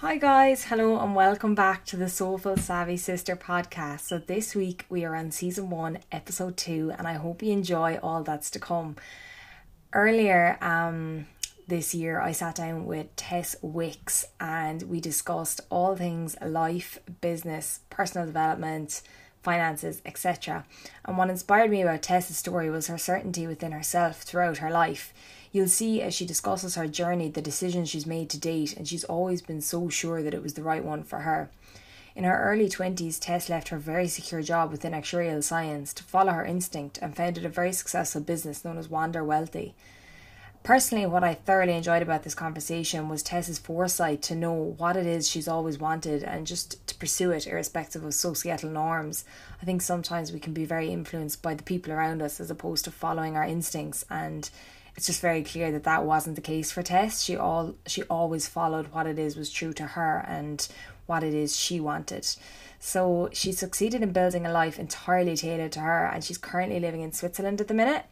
Hi, guys. Hello, and welcome back to the Soulful Savvy Sister podcast. So, this week we are on season one, episode two, and I hope you enjoy all that's to come. Earlier, um, this year, I sat down with Tess Wicks and we discussed all things life, business, personal development, finances, etc. And what inspired me about Tess's story was her certainty within herself throughout her life. You'll see as she discusses her journey the decisions she's made to date, and she's always been so sure that it was the right one for her. In her early 20s, Tess left her very secure job within actuarial science to follow her instinct and founded a very successful business known as Wander Wealthy. Personally, what I thoroughly enjoyed about this conversation was Tess's foresight to know what it is she's always wanted and just to pursue it irrespective of societal norms. I think sometimes we can be very influenced by the people around us as opposed to following our instincts and it's just very clear that that wasn't the case for Tess. She all she always followed what it is was true to her and what it is she wanted. So she succeeded in building a life entirely tailored to her and she's currently living in Switzerland at the minute.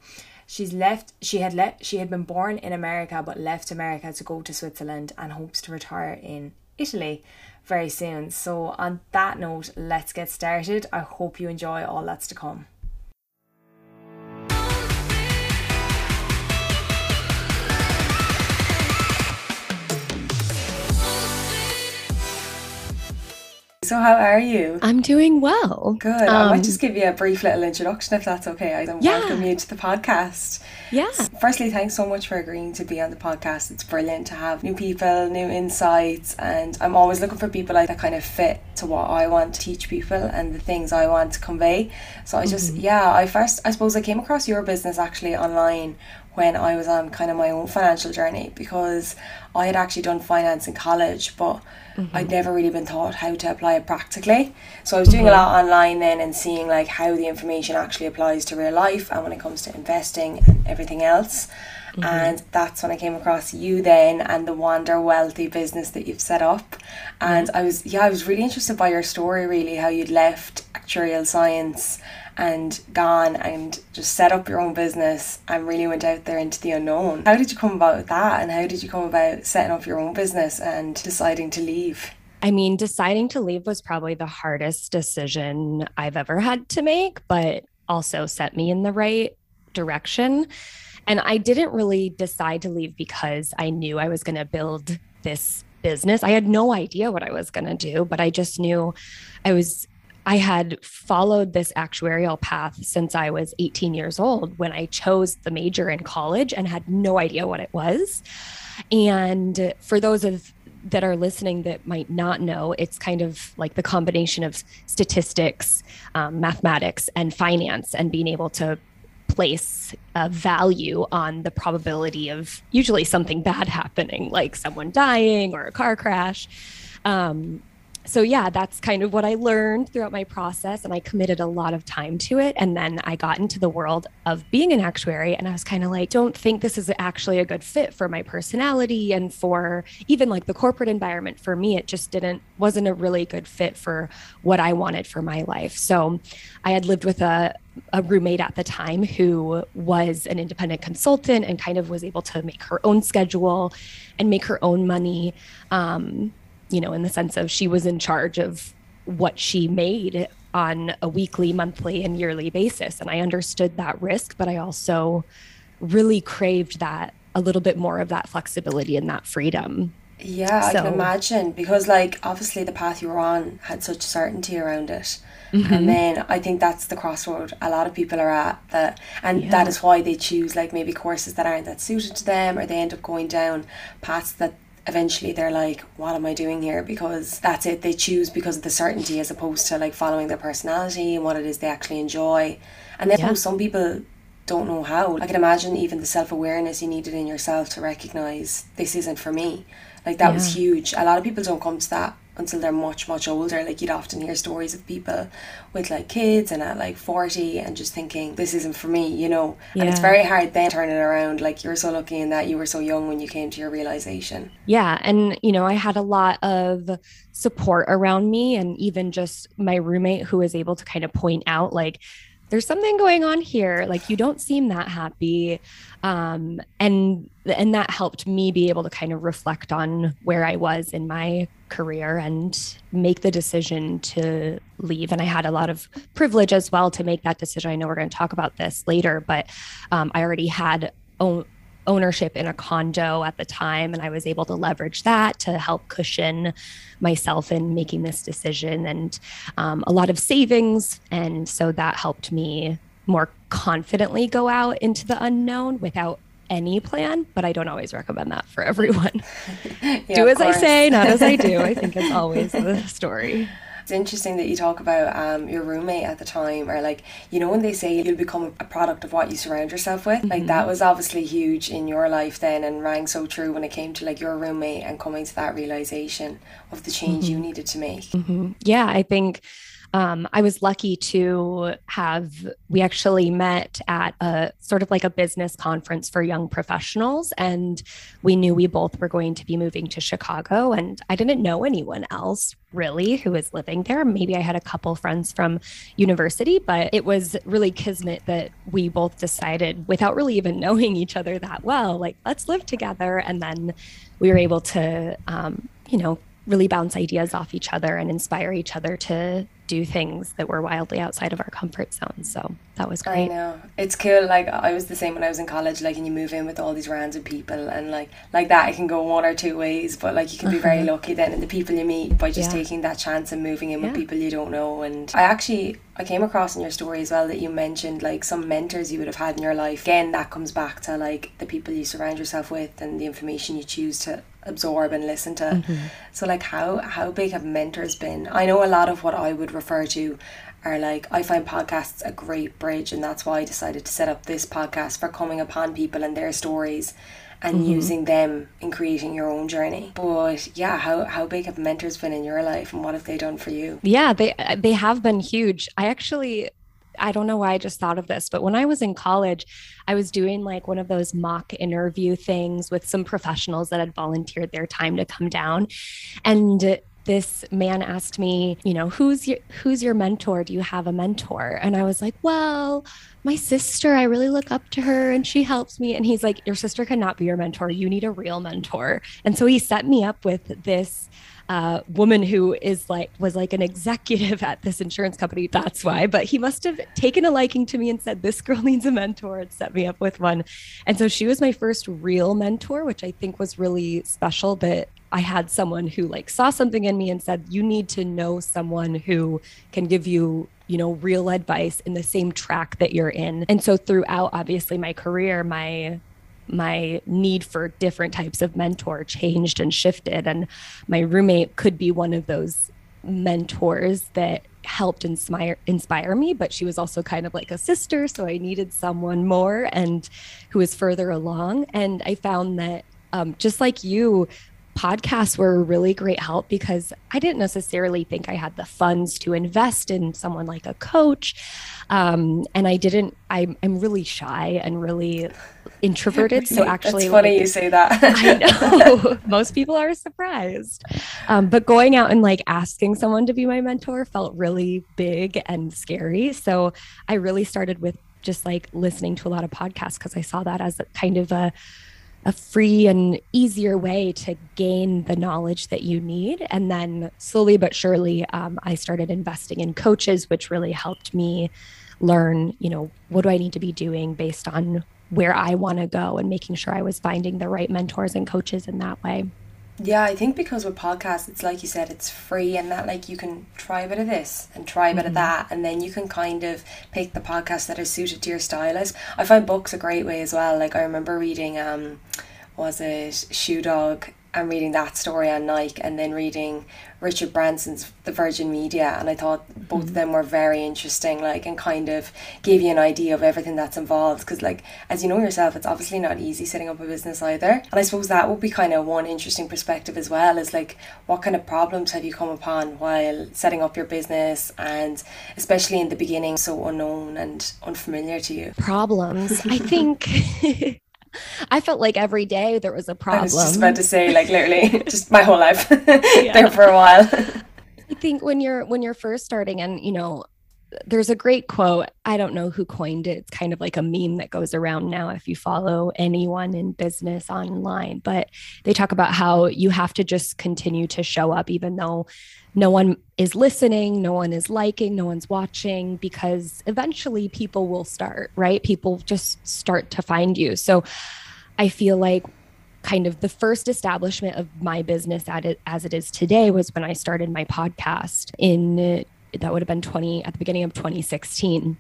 She's left. She had left. She had been born in America, but left America to go to Switzerland and hopes to retire in Italy very soon. So, on that note, let's get started. I hope you enjoy all that's to come. So, how are you? I'm doing well. Good. Um, I might just give you a brief little introduction if that's okay. I yeah. welcome you to the podcast. Yeah. Firstly, thanks so much for agreeing to be on the podcast. It's brilliant to have new people, new insights, and I'm always looking for people like that kind of fit to what I want to teach people and the things I want to convey. So I just, mm-hmm. yeah, I first, I suppose I came across your business actually online when I was on kind of my own financial journey because I had actually done finance in college, but mm-hmm. I'd never really been taught how to apply it practically. So I was doing mm-hmm. a lot online then and seeing like how the information actually applies to real life and when it comes to investing and everything else. Mm-hmm. And that's when I came across you then and the Wander Wealthy business that you've set up. And I was, yeah, I was really interested by your story, really, how you'd left actuarial science and gone and just set up your own business and really went out there into the unknown. How did you come about that and how did you come about setting up your own business and deciding to leave? I mean, deciding to leave was probably the hardest decision I've ever had to make, but also set me in the right direction. And I didn't really decide to leave because I knew I was going to build this business. I had no idea what I was going to do, but I just knew I was I had followed this actuarial path since I was 18 years old when I chose the major in college and had no idea what it was. And for those of that are listening that might not know, it's kind of like the combination of statistics, um, mathematics, and finance, and being able to place a value on the probability of usually something bad happening, like someone dying or a car crash. Um, so yeah that's kind of what i learned throughout my process and i committed a lot of time to it and then i got into the world of being an actuary and i was kind of like don't think this is actually a good fit for my personality and for even like the corporate environment. For me it just didn't wasn't a really good fit for what i wanted for my life. So i had lived with a a roommate at the time who was an independent consultant and kind of was able to make her own schedule and make her own money um, you know, in the sense of she was in charge of what she made on a weekly, monthly, and yearly basis. And I understood that risk, but I also really craved that a little bit more of that flexibility and that freedom. Yeah, so, I can imagine because, like, obviously the path you were on had such certainty around it. Mm-hmm. And then I think that's the crossroad a lot of people are at that and yeah. that is why they choose like maybe courses that aren't that suited to them or they end up going down paths that eventually they're like, what am I doing here? Because that's it. They choose because of the certainty as opposed to like following their personality and what it is they actually enjoy. And then yeah. some people don't know how. I can imagine even the self awareness you needed in yourself to recognize this isn't for me. Like that yeah. was huge. A lot of people don't come to that until they're much much older like you'd often hear stories of people with like kids and at like 40 and just thinking this isn't for me you know? Yeah. and it's very hard then turn it around like you're so lucky in that you were so young when you came to your realization. Yeah and you know i had a lot of support around me and even just my roommate who was able to kind of point out like there's something going on here. Like you don't seem that happy. Um, and and that helped me be able to kind of reflect on where I was in my career and make the decision to leave. And I had a lot of privilege as well to make that decision. I know we're going to talk about this later, but um, I already had own, ownership in a condo at the time and i was able to leverage that to help cushion myself in making this decision and um, a lot of savings and so that helped me more confidently go out into the unknown without any plan but i don't always recommend that for everyone yeah, do as course. i say not as i do i think it's always the story it's interesting that you talk about um, your roommate at the time, or like, you know, when they say you'll become a product of what you surround yourself with, mm-hmm. like that was obviously huge in your life then and rang so true when it came to like your roommate and coming to that realization of the change mm-hmm. you needed to make. Mm-hmm. Yeah, I think um, I was lucky to have, we actually met at a sort of like a business conference for young professionals. And we knew we both were going to be moving to Chicago. And I didn't know anyone else really who was living there. Maybe I had a couple friends from university, but it was really kismet that we both decided without really even knowing each other that well, like, let's live together. And then we were able to, um, you know, really bounce ideas off each other and inspire each other to do things that were wildly outside of our comfort zone. So that was great. I know. It's cool. Like I was the same when I was in college, like and you move in with all these random people and like like that it can go one or two ways, but like you can be very uh-huh. lucky then in the people you meet by just yeah. taking that chance and moving in yeah. with people you don't know. And I actually I came across in your story as well that you mentioned like some mentors you would have had in your life. Again, that comes back to like the people you surround yourself with and the information you choose to absorb and listen to. Mm-hmm. So like how how big have mentors been? I know a lot of what I would refer to are like I find podcasts a great bridge and that's why I decided to set up this podcast for coming upon people and their stories and mm-hmm. using them in creating your own journey. But yeah, how how big have mentors been in your life and what have they done for you? Yeah, they they have been huge. I actually I don't know why I just thought of this, but when I was in college, I was doing like one of those mock interview things with some professionals that had volunteered their time to come down. And this man asked me, you know, who's your who's your mentor? Do you have a mentor? And I was like, well, my sister, I really look up to her and she helps me. And he's like, your sister cannot be your mentor. You need a real mentor. And so he set me up with this uh, woman who is like was like an executive at this insurance company. That's why. But he must have taken a liking to me and said, "This girl needs a mentor," and set me up with one. And so she was my first real mentor, which I think was really special. That I had someone who like saw something in me and said, "You need to know someone who can give you." you know real advice in the same track that you're in and so throughout obviously my career my my need for different types of mentor changed and shifted. And my roommate could be one of those mentors that helped inspire inspire me but she was also kind of like a sister so i needed someone more and who was further along and i found that um, just like you podcasts were a really great help because I didn't necessarily think I had the funds to invest in someone like a coach. Um, and I didn't, I'm, I'm really shy and really introverted. So actually, it's funny like, you say that. I know most people are surprised. Um, but going out and like asking someone to be my mentor felt really big and scary. So I really started with just like listening to a lot of podcasts because I saw that as a kind of a a free and easier way to gain the knowledge that you need. And then slowly but surely, um, I started investing in coaches, which really helped me learn, you know, what do I need to be doing based on where I want to go and making sure I was finding the right mentors and coaches in that way. Yeah, I think because with podcasts, it's like you said, it's free and that like you can try a bit of this and try a bit mm-hmm. of that, and then you can kind of pick the podcasts that are suited to your stylist. I find books a great way as well. Like I remember reading, um, was it Shoe Dog and reading that story on Nike and then reading Richard Branson's The Virgin Media and I thought both mm-hmm. of them were very interesting like and kind of gave you an idea of everything that's involved because like as you know yourself it's obviously not easy setting up a business either. And I suppose that would be kind of one interesting perspective as well is like what kind of problems have you come upon while setting up your business and especially in the beginning so unknown and unfamiliar to you? Problems? I think I felt like every day there was a problem. I was just about to say, like literally, just my whole life there for a while. I think when you're when you're first starting, and you know, there's a great quote. I don't know who coined it. It's kind of like a meme that goes around now if you follow anyone in business online. But they talk about how you have to just continue to show up, even though no one is listening, no one is liking, no one's watching, because eventually people will start, right? People just start to find you. So I feel like kind of the first establishment of my business at it, as it is today was when I started my podcast in that would have been 20 at the beginning of 2016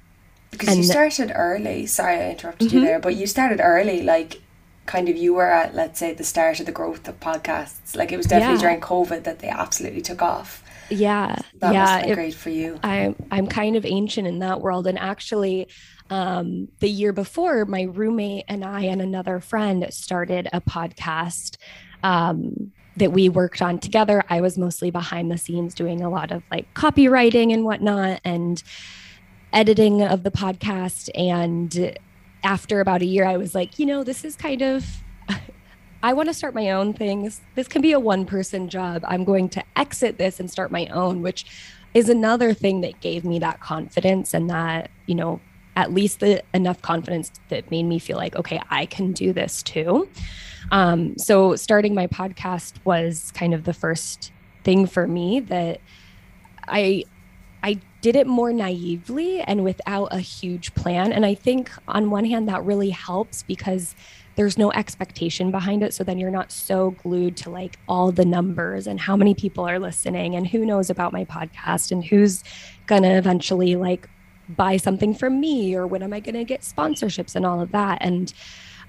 because and you started early sorry i interrupted mm-hmm. you there but you started early like kind of you were at let's say the start of the growth of podcasts like it was definitely yeah. during covid that they absolutely took off yeah that yeah it, great for you i'm i'm kind of ancient in that world and actually um, the year before my roommate and i and another friend started a podcast um, that we worked on together. I was mostly behind the scenes doing a lot of like copywriting and whatnot and editing of the podcast. And after about a year, I was like, you know, this is kind of, I want to start my own things. This can be a one person job. I'm going to exit this and start my own, which is another thing that gave me that confidence and that, you know, at least the enough confidence that made me feel like, okay, I can do this too. Um, so starting my podcast was kind of the first thing for me that I I did it more naively and without a huge plan. And I think on one hand that really helps because there's no expectation behind it. So then you're not so glued to like all the numbers and how many people are listening and who knows about my podcast and who's gonna eventually like buy something from me or when am I gonna get sponsorships and all of that. And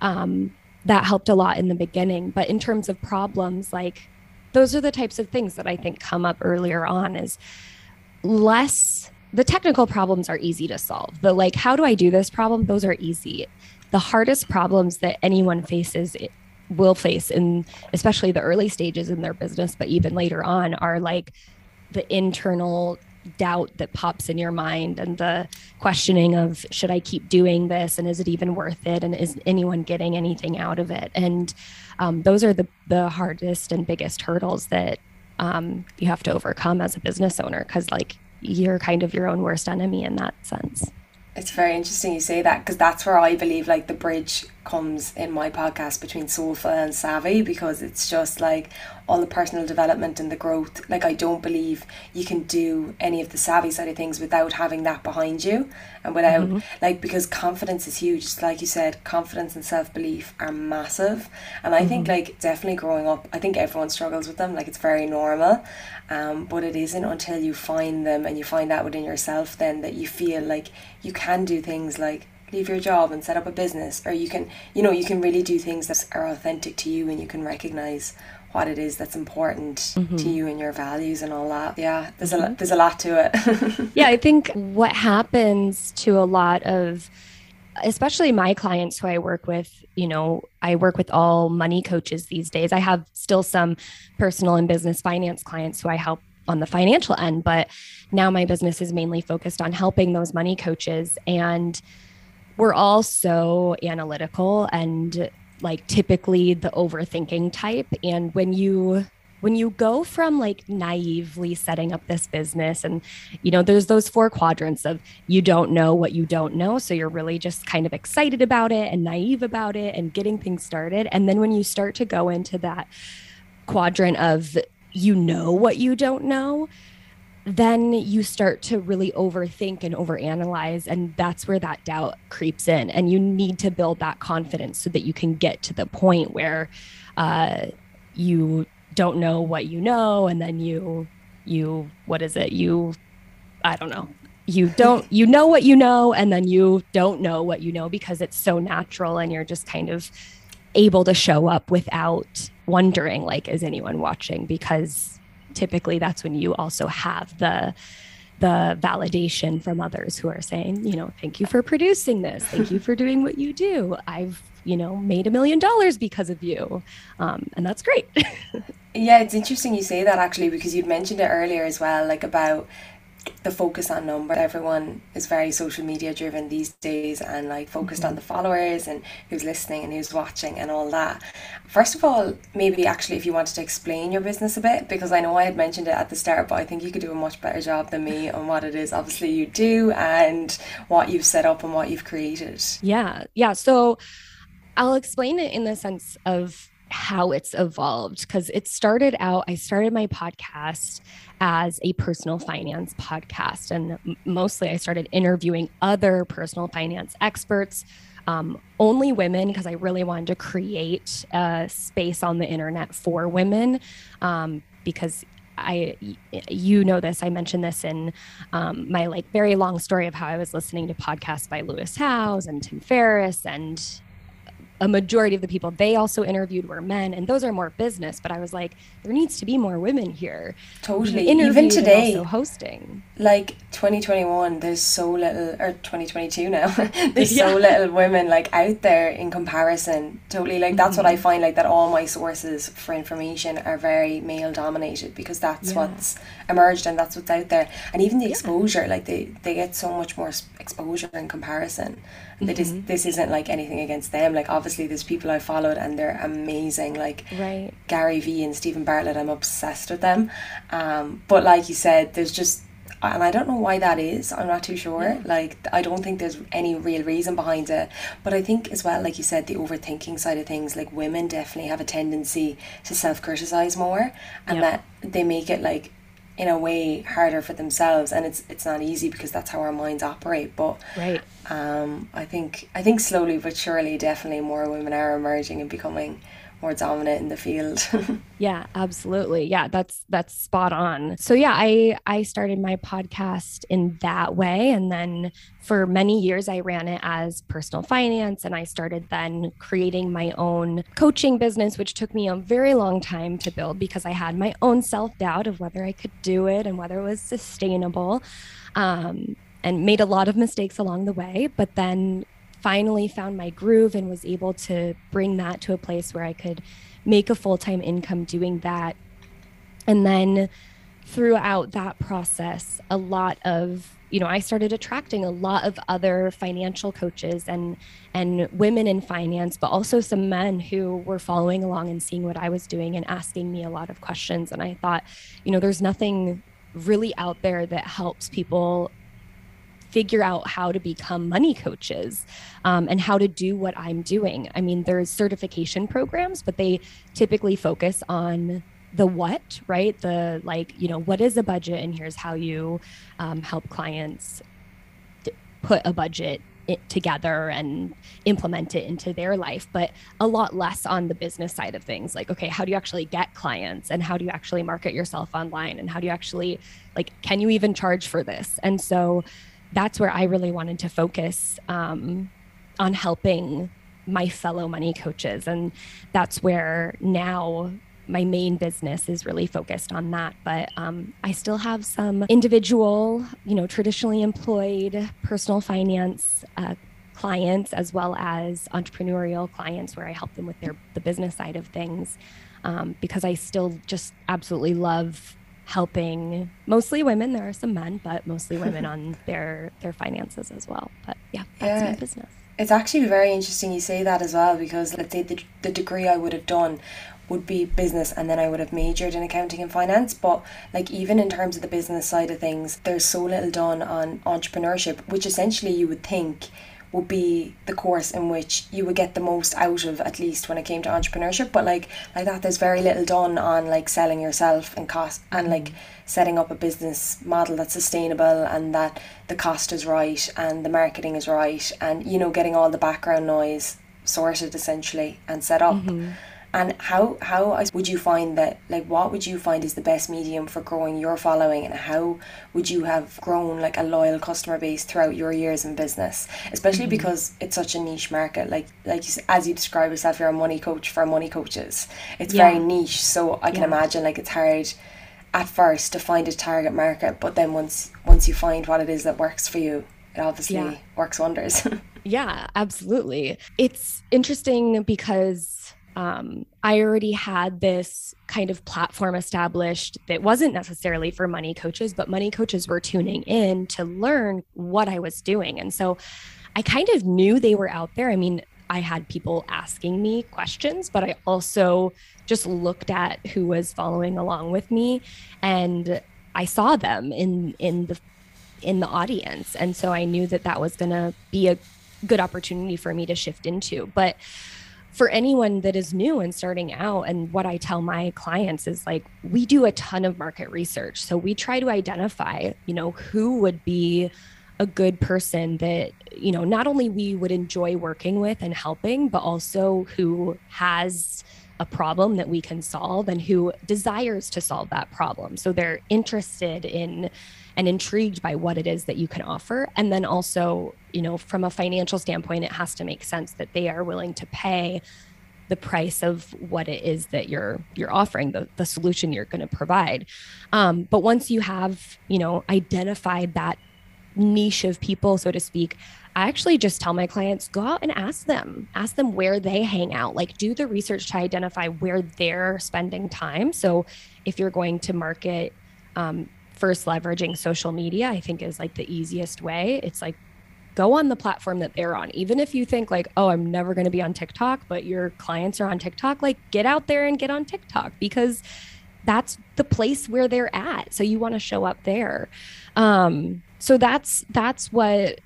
um that helped a lot in the beginning. But in terms of problems, like those are the types of things that I think come up earlier on is less the technical problems are easy to solve. The like, how do I do this problem? Those are easy. The hardest problems that anyone faces will face in especially the early stages in their business, but even later on are like the internal doubt that pops in your mind and the questioning of should I keep doing this and is it even worth it and is anyone getting anything out of it and um, those are the the hardest and biggest hurdles that um, you have to overcome as a business owner because like you're kind of your own worst enemy in that sense. It's very interesting you say that because that's where I believe like the bridge comes in my podcast between soulful and savvy because it's just like all the personal development and the growth. Like i don't believe you can do any of the savvy side of things without having that behind you and without mm-hmm. like because confidence is huge. Just like you said confidence and self-belief are massive. And i mm-hmm. think like definitely growing up i think everyone struggles with them. Like it's very normal. Um, but it isn't until you find them and you find that within yourself then that you feel like you can do things like leave your job and set up a business or you can you know you can really do things that are authentic to you and you can recognize what it is that's important mm-hmm. to you and your values and all that yeah there's mm-hmm. a there's a lot to it yeah i think what happens to a lot of especially my clients who I work with, you know, I work with all money coaches these days. I have still some personal and business finance clients who I help on the financial end, but now my business is mainly focused on helping those money coaches and we're all so analytical and like typically the overthinking type. And when you when you go from like naively setting up this business and you know there's those four quadrants of you don't know what you don't know. So you're really just kind of excited about it and naive about it and getting things started. And then when you start to go into that quadrant of you know what you don't know then you start to really overthink and overanalyze and that's where that doubt creeps in. And you need to build that confidence so that you can get to the point where uh, you don't know what you know and then you you what is it? You i don't know. You don't you know what you know and then you don't know what you know because it's so natural and you're just kind of able to show up without wondering like is anyone watching? Because typically that's when you also have the the validation from others who are saying, you know, thank you for producing this. Thank you for doing what you do. I've, you know, made a million dollars because of you. Um, and that's great. yeah, it's interesting you say that actually, because you'd mentioned it earlier as well, like about the focus on number. Everyone is very social media driven these days and like focused mm-hmm. on the followers and who's listening and who's watching and all that. First of all, maybe actually if you wanted to explain your business a bit, because I know I had mentioned it at the start, but I think you could do a much better job than me on what it is obviously you do and what you've set up and what you've created. Yeah. Yeah. So I'll explain it in the sense of how it's evolved because it started out i started my podcast as a personal finance podcast and mostly i started interviewing other personal finance experts um, only women because i really wanted to create a space on the internet for women um, because I, you know this. I mentioned this in um, my like very long story of how I was listening to podcasts by Lewis Howes and Tim Ferriss and a majority of the people. They also interviewed were men and those are more business but i was like there needs to be more women here. Totally. Even today. hosting like 2021 there's so little or 2022 now there's yeah. so little women like out there in comparison totally like that's mm-hmm. what i mm-hmm. find like that all my sources for information are very male dominated because that's yeah. what's emerged and that's what's out there and even the yeah. exposure like they they get so much more exposure in comparison mm-hmm. this this isn't like anything against them like obviously there's people I followed and they're amazing like right. Gary Vee and Steven Bartlett I'm obsessed with them um, but like you said there's just and I don't know why that is. I'm not too sure. Yeah. Like I don't think there's any real reason behind it. But I think as well, like you said, the overthinking side of things, like women definitely have a tendency to self criticize more and that they make it like in a way harder for themselves and it's it's not easy because that's how our minds operate but right um i think i think slowly but surely definitely more women are emerging and becoming more dominant in the field. yeah, absolutely. Yeah, that's that's spot on. So yeah, I I started my podcast in that way and then for many years I ran it as personal finance and I started then creating my own coaching business which took me a very long time to build because I had my own self-doubt of whether I could do it and whether it was sustainable. Um, and made a lot of mistakes along the way, but then finally found my groove and was able to bring that to a place where I could make a full time income doing that. And then throughout that process, a lot of you know, I started attracting a lot of other financial coaches and and women in finance, but also some men who were following along and seeing what I was doing and asking me a lot of questions. And I thought, you know, there's nothing really out there that helps people figure out how to become money coaches um, and how to do what I'm doing. I mean, there's certification programs, but they typically focus on the what, right? The like, you know, what is a budget, and here's how you um, help clients put a budget together and implement it into their life, but a lot less on the business side of things. Like, okay, how do you actually get clients and how do you actually market yourself online and how do you actually, like, can you even charge for this? And so, that's where I really wanted to focus um, on helping my fellow money coaches. And that's where now my main business is really focused on that. But um, I still have some individual, you know, traditionally employed personal finance uh, clients as well as entrepreneurial clients where I help them with their the business side of things um, because I still just absolutely love helping mostly women. There are some men, but mostly women on their their finances as well. But yeah, that's yeah. my business. It's actually very interesting you say that as well because let's say the, the degree I would have done would be business and then I would have majored in accounting and finance. But like even in terms of the business side of things, there's so little done on entrepreneurship, which essentially you would think would be the course in which you would get the most out of at least when it came to entrepreneurship but like like that there's very little done on like selling yourself and cost and like setting up a business model that's sustainable and that the cost is right and the marketing is right and you know getting all the background noise sorted essentially and set up mm-hmm. And how how would you find that like what would you find is the best medium for growing your following and how would you have grown like a loyal customer base throughout your years in business, especially mm-hmm. because it's such a niche market. Like like you, as you describe yourself, you're a money coach for money coaches. It's yeah. very niche, so I can yeah. imagine like it's hard at first to find a target market, but then once once you find what it is that works for you, it obviously yeah. works wonders. yeah, absolutely. It's interesting because um, I already had this kind of platform established that wasn't necessarily for money coaches, but money coaches were tuning in to learn what I was doing. And so I kind of knew they were out there. I mean, I had people asking me questions, but I also just looked at who was following along with me and I saw them in in the in the audience. And so I knew that that was going to be a good opportunity for me to shift into. But for anyone that is new and starting out and what i tell my clients is like we do a ton of market research. So we try to identify you know who would be a good person that you know not only we would enjoy working with and helping but also who has a problem that we can solve and who desires to solve that problem. So they're interested in and intrigued by what it is that you can offer. And then also, you know, from a financial standpoint, it has to make sense that they are willing to pay the price of what it is that you're you're offering the, the solution you're going to provide. Um, but once you have you know identified that niche of people so to speak i actually just tell my clients go out and ask them ask them where they hang out. Like do the research to identify where they're spending time. So if you're going to market um, first leveraging social media, I think is like the easiest way. It's like go on the platform that they're on. Even if you think like, oh, I'm never going to be on TikTok, but your clients are on TikTok, like get out there and get on TikTok because that's the place where they're at. So you want to show up there. Um, so that's that's what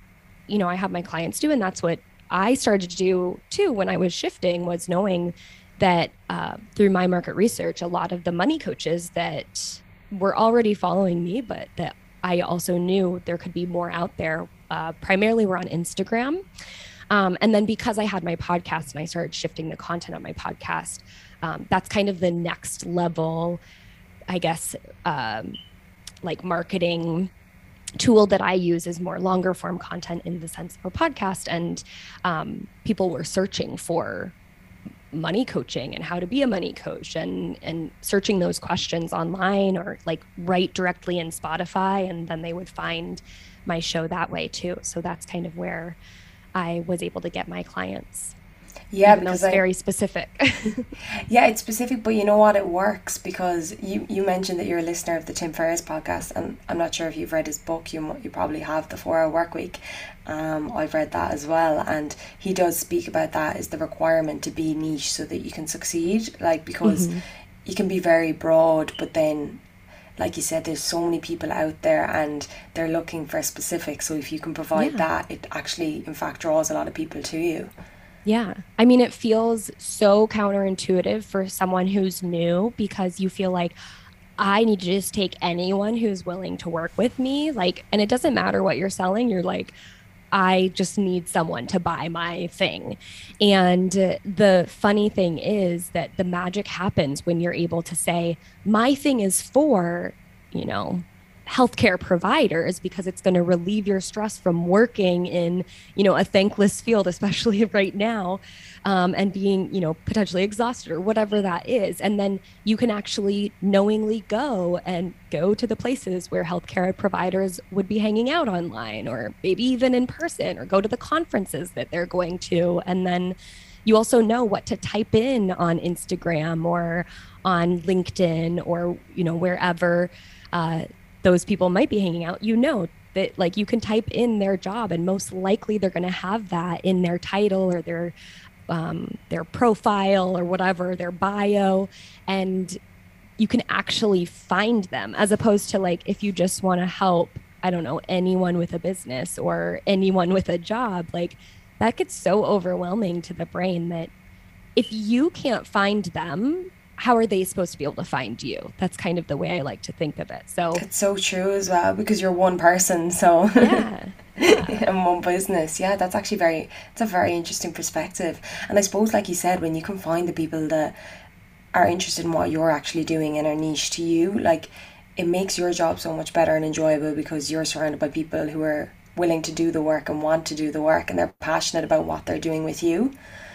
you know I have my clients do, and that's what I started to do too when I was shifting was knowing that uh, through my market research, a lot of the money coaches that were already following me, but that I also knew there could be more out there. Uh, primarily, we're on Instagram. Um, and then because I had my podcast and I started shifting the content on my podcast, um, that's kind of the next level, I guess, um, like marketing tool that I use is more longer form content in the sense of a podcast. And um, people were searching for money coaching and how to be a money coach and and searching those questions online or like write directly in Spotify and then they would find my show that way too. So that's kind of where I was able to get my clients. Yeah, because it's I, very specific. yeah, it's specific, but you know what? It works because you you mentioned that you're a listener of the Tim Ferriss podcast, and I'm not sure if you've read his book. You you probably have the Four Hour Work Week. Um, I've read that as well, and he does speak about that is the requirement to be niche so that you can succeed. Like because mm-hmm. you can be very broad, but then like you said, there's so many people out there and they're looking for specific. So if you can provide yeah. that, it actually, in fact, draws a lot of people to you. Yeah. I mean, it feels so counterintuitive for someone who's new because you feel like, I need to just take anyone who's willing to work with me. Like, and it doesn't matter what you're selling. You're like, I just need someone to buy my thing. And the funny thing is that the magic happens when you're able to say, my thing is for, you know, healthcare providers because it's going to relieve your stress from working in you know a thankless field especially right now um, and being you know potentially exhausted or whatever that is. And then you can actually knowingly go and go to the places where healthcare providers would be hanging out online or maybe even in person or go to the conferences that they're going to. And then you also know what to type in on instagram or on linkedin or you know wherever uh, those people might be hanging out, you know that like you can type in their job and most likely they're going to have that in their title or their um, their profile or whatever their bio and you can actually find them as opposed to like if you just want to help i don't know anyone with a business or anyone with a job like that gets so overwhelming to the brain that if you can't find them how are they supposed to be able to find you? That's kind of the way I like to think of it. So it's so true as well because you're one person, so yeah. yeah. and one business. Yeah, that's actually very it's a very interesting perspective. And I suppose like you said, when you can find the people that are interested in what you're actually doing and are niche to you, like it makes your job so much better and enjoyable because you're surrounded by people who are willing to do the work and want to do the work and they're passionate about what they're doing with you.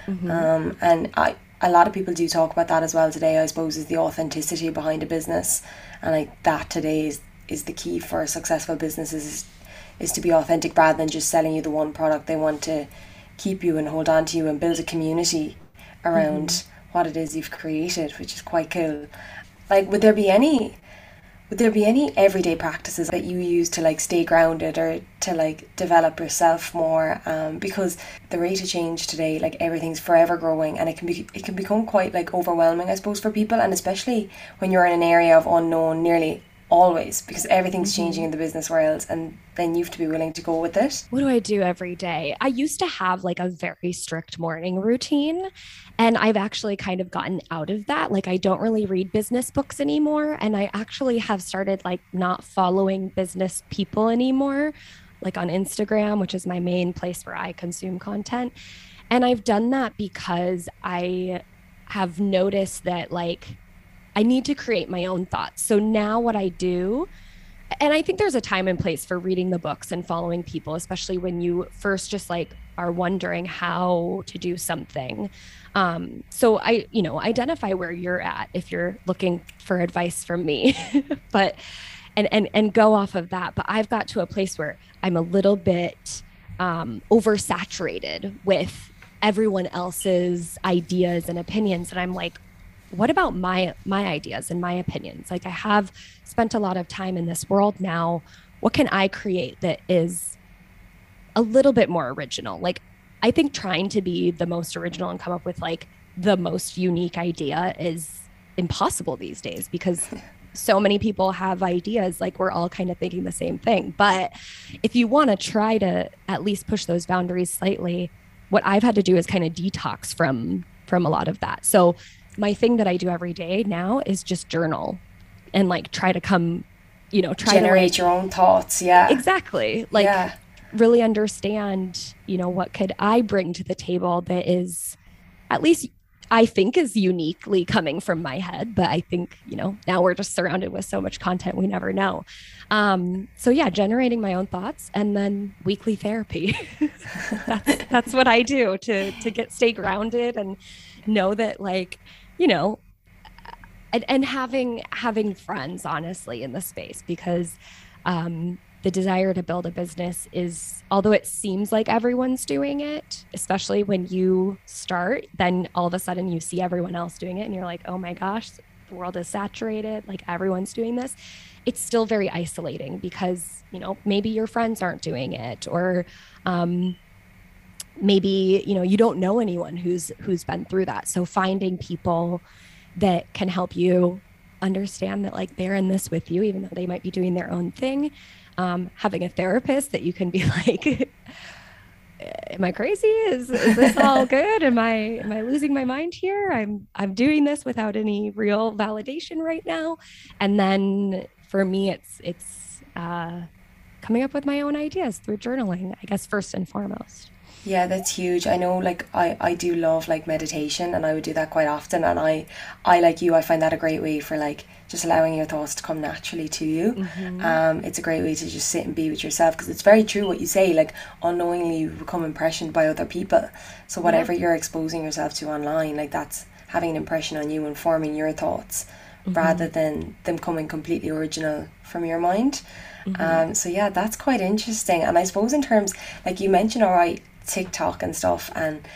Mm-hmm. Um, and I, a lot of people do talk about that as well today, I suppose, is the authenticity behind a business. And like that today is, is the key for successful businesses is, is to be authentic rather than just selling you the one product. They want to keep you and hold on to you and build a community around mm-hmm. what it is you've created, which is quite cool. Like, would there be any would there be any everyday practices that you use to like stay grounded or to like develop yourself more? Um, because the rate of change today like everything's forever growing and it can be it can become quite like overwhelming i suppose for people. And especially when you're in an area of unknown nearly always because everything's mm-hmm. changing in the business world and then you have to be willing to go with it. What do I do every day? I used to have like a very strict morning routine and I've actually kind of gotten out of that. Like I don't really read business books anymore and I actually have started like not following business people anymore like on Instagram, which is my main place where I consume content. And I've done that because I have noticed that like I need to create my own thoughts. So now what I do, and I think there's a time and place for reading the books and following people, especially when you first just like are wondering how to do something. Um, so I, you know, identify where you're at if you're looking for advice from me, but and and and go off of that. But I've got to a place where I'm a little bit um, oversaturated with everyone else's ideas and opinions, and I'm like, what about my my ideas and my opinions? Like i have spent a lot of time in this world now. What can i create that is a little bit more original? Like i think trying to be the most original and come up with like the most unique idea is impossible these days because so many people have ideas like we're all kind of thinking the same thing. But if you want to try to at least push those boundaries slightly what i've had to do is kind of detox from from a lot of that. So my thing that I do every day now is just journal and like try to come, you know, try to generate to your own thoughts. Yeah. Exactly. Like yeah. really understand, you know, what could I bring to the table that is at least I think is uniquely coming from my head, but I think, you know, now we're just surrounded with so much content, we never know. Um, so yeah, generating my own thoughts and then weekly therapy. that's that's what I do to to get stay grounded and know that like you know, and, and having having friends honestly in the space because um, the desire to build a business is although it seems like everyone's doing it especially when you start then all of a sudden you see everyone else doing it and you're like oh my gosh the world is saturated like everyone's doing this. It's still very isolating because you know maybe your friends aren't doing it or um, maybe you know you don't know anyone who's who's been through that. So finding people that can help you understand that like they're in this with you even though they might be doing their own thing um, having a therapist that you can be like am i crazy? Is, is this all good? Am i am i losing my mind here? I'm i'm doing this without any real validation right now. And then for me it's it's uh, coming up with my own ideas through journaling i guess first and foremost yeah, that's huge. I know like I, I do love like meditation and I would do that quite often and I I like you I find that a great way for like just allowing your thoughts to come naturally to you. Mm-hmm. Um it's a great way to just sit and be with yourself because it's very true what you say like unknowingly you become impressioned by other people. So whatever yeah. you're exposing yourself to online like that's having an impression on you and forming your thoughts mm-hmm. rather than them coming completely original from your mind. Mm-hmm. Um, so yeah, that's quite interesting. And I suppose in terms, like you mentioned, all right, TikTok and stuff and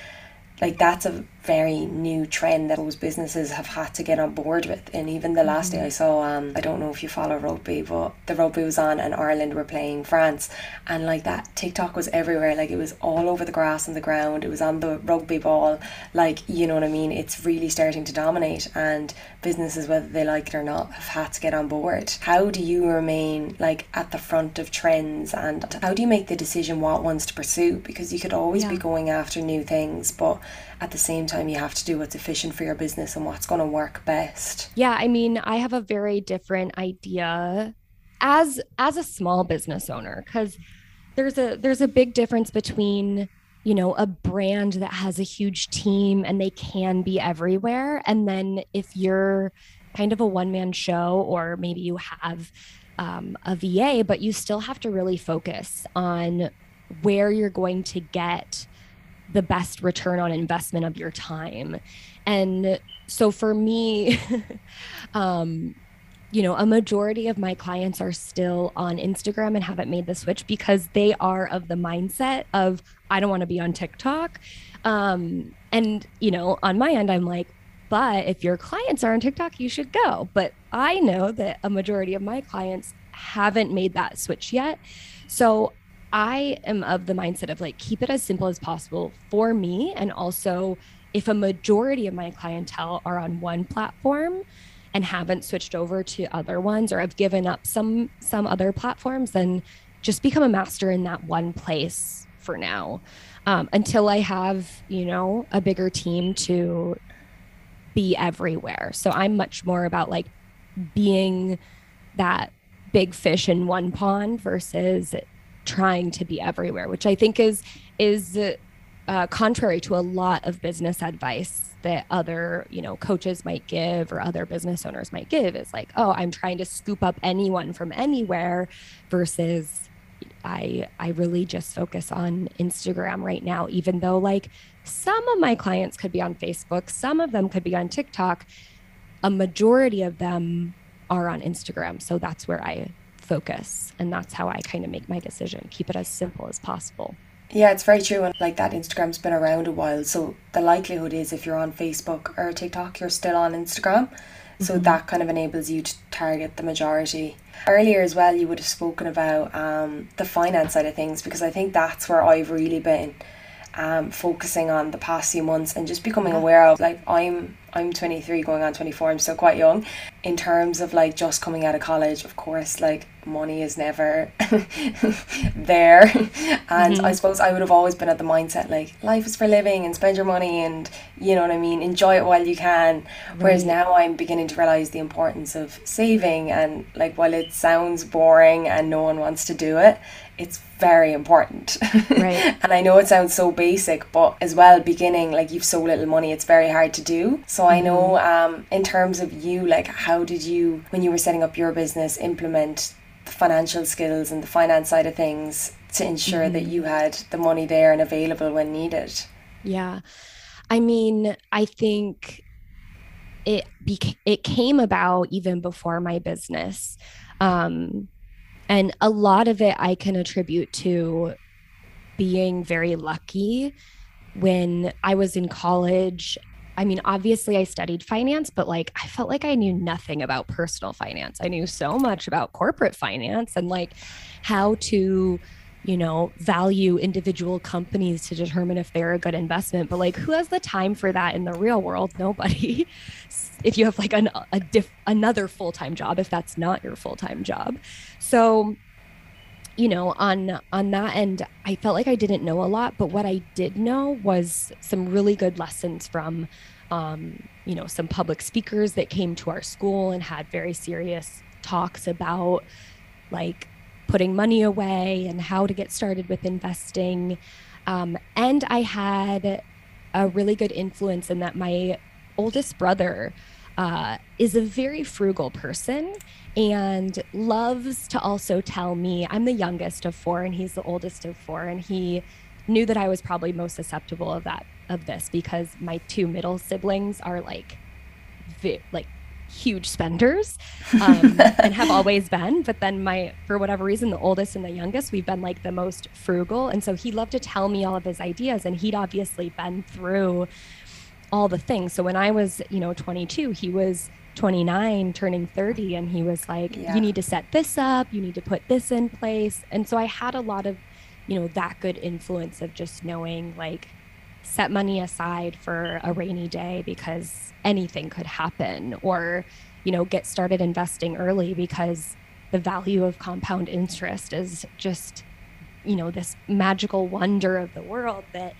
like that's a very new trend that those businesses have had to get on board with. And even the last mm-hmm. day I saw, um, I don't know if you follow rugby, but the rugby was on and Ireland were playing France, and like that TikTok was everywhere. Like it was all over the grass and the ground. It was on the rugby ball. Like you know what I mean. It's really starting to dominate, and businesses, whether they like it or not, have had to get on board. How do you remain like at the front of trends, and how do you make the decision what ones to pursue? Because you could always yeah. be going after new things, but at the same time you have to do what's efficient for your business and what's going to work best yeah i mean i have a very different idea as as a small business owner because there's a there's a big difference between you know a brand that has a huge team and they can be everywhere and then if you're kind of a one man show or maybe you have um, a va but you still have to really focus on where you're going to get the best return on investment of your time. And so for me, um, you know, a majority of my clients are still on Instagram and haven't made the switch because they are of the mindset of, I don't want to be on TikTok. Um, and, you know, on my end, I'm like, but if your clients are on TikTok, you should go. But I know that a majority of my clients haven't made that switch yet. So I am of the mindset of like, keep it as simple as possible for me. And also, if a majority of my clientele are on one platform, and haven't switched over to other ones or have given up some some other platforms then just become a master in that one place for now um, until i have you know a bigger team to be everywhere. So i'm much more about like being that big fish in one pond versus trying to be everywhere which i think is is uh, contrary to a lot of business advice that other you know coaches might give or other business owners might give is like oh i'm trying to scoop up anyone from anywhere versus i i really just focus on instagram right now even though like some of my clients could be on facebook some of them could be on tiktok a majority of them are on instagram so that's where i focus and that's how i kind of make my decision keep it as simple as possible yeah, it's very true. And like that, Instagram's been around a while. So the likelihood is if you're on Facebook or TikTok, you're still on Instagram. So mm-hmm. that kind of enables you to target the majority. Earlier as well, you would have spoken about um, the finance side of things because I think that's where I've really been um, focusing on the past few months and just becoming aware of like I'm I'm 23 going on 24 I'm still quite young in terms of like just coming out of college of course like money is never there and mm-hmm. I suppose I would have always been at the mindset like life is for living and spend your money and you know what I mean enjoy it while you can right. whereas now I'm beginning to realize the importance of saving and like while it sounds boring and no one wants to do it it's very important. Right. and I know it sounds so basic, but as well, beginning, like you've so little money, it's very hard to do. So mm-hmm. I know, mm-hmm. um, in terms of you, like, how did you, when you were setting up your business, implement the financial skills and the finance side of things to ensure mm-hmm. that you had the money there and available when needed? Yeah. I mean, I think it beca- it came about even before my business. Um, and a lot of it I can attribute to being very lucky when I was in college. I mean, obviously, I studied finance, but like I felt like I knew nothing about personal finance. I knew so much about corporate finance and like how to you know, value individual companies to determine if they're a good investment. But like, who has the time for that in the real world? Nobody. if you have like an, a diff, another full time job, if that's not your full time job, so you know on on that end i felt like i didn't know a lot but what i did know was some really good lessons from um, you know some public speakers that came to our school and had very serious talks about like putting money away and how to get started with investing. Um, and I had a really good influence in that my oldest brother uh, is a very frugal person and loves to also tell me I'm the youngest of four and he's the oldest of four and he knew that I was probably most susceptible of that of this because my two middle siblings are like vi- like huge spenders um, and have always been. But then my, for whatever reason, the oldest and the youngest, we've been like the most frugal. And so he loved to tell me all of his ideas, and he'd obviously been through all the things. So when I was, you know, 22, he was 29, turning 30, and he was like, yeah. "You need to set this up. You need to put this in place." And so I had a lot of, you know, that good influence of just knowing like set money aside for a rainy day because anything could happen or you know get started investing early because the value of compound interest is just you know this magical wonder of the world that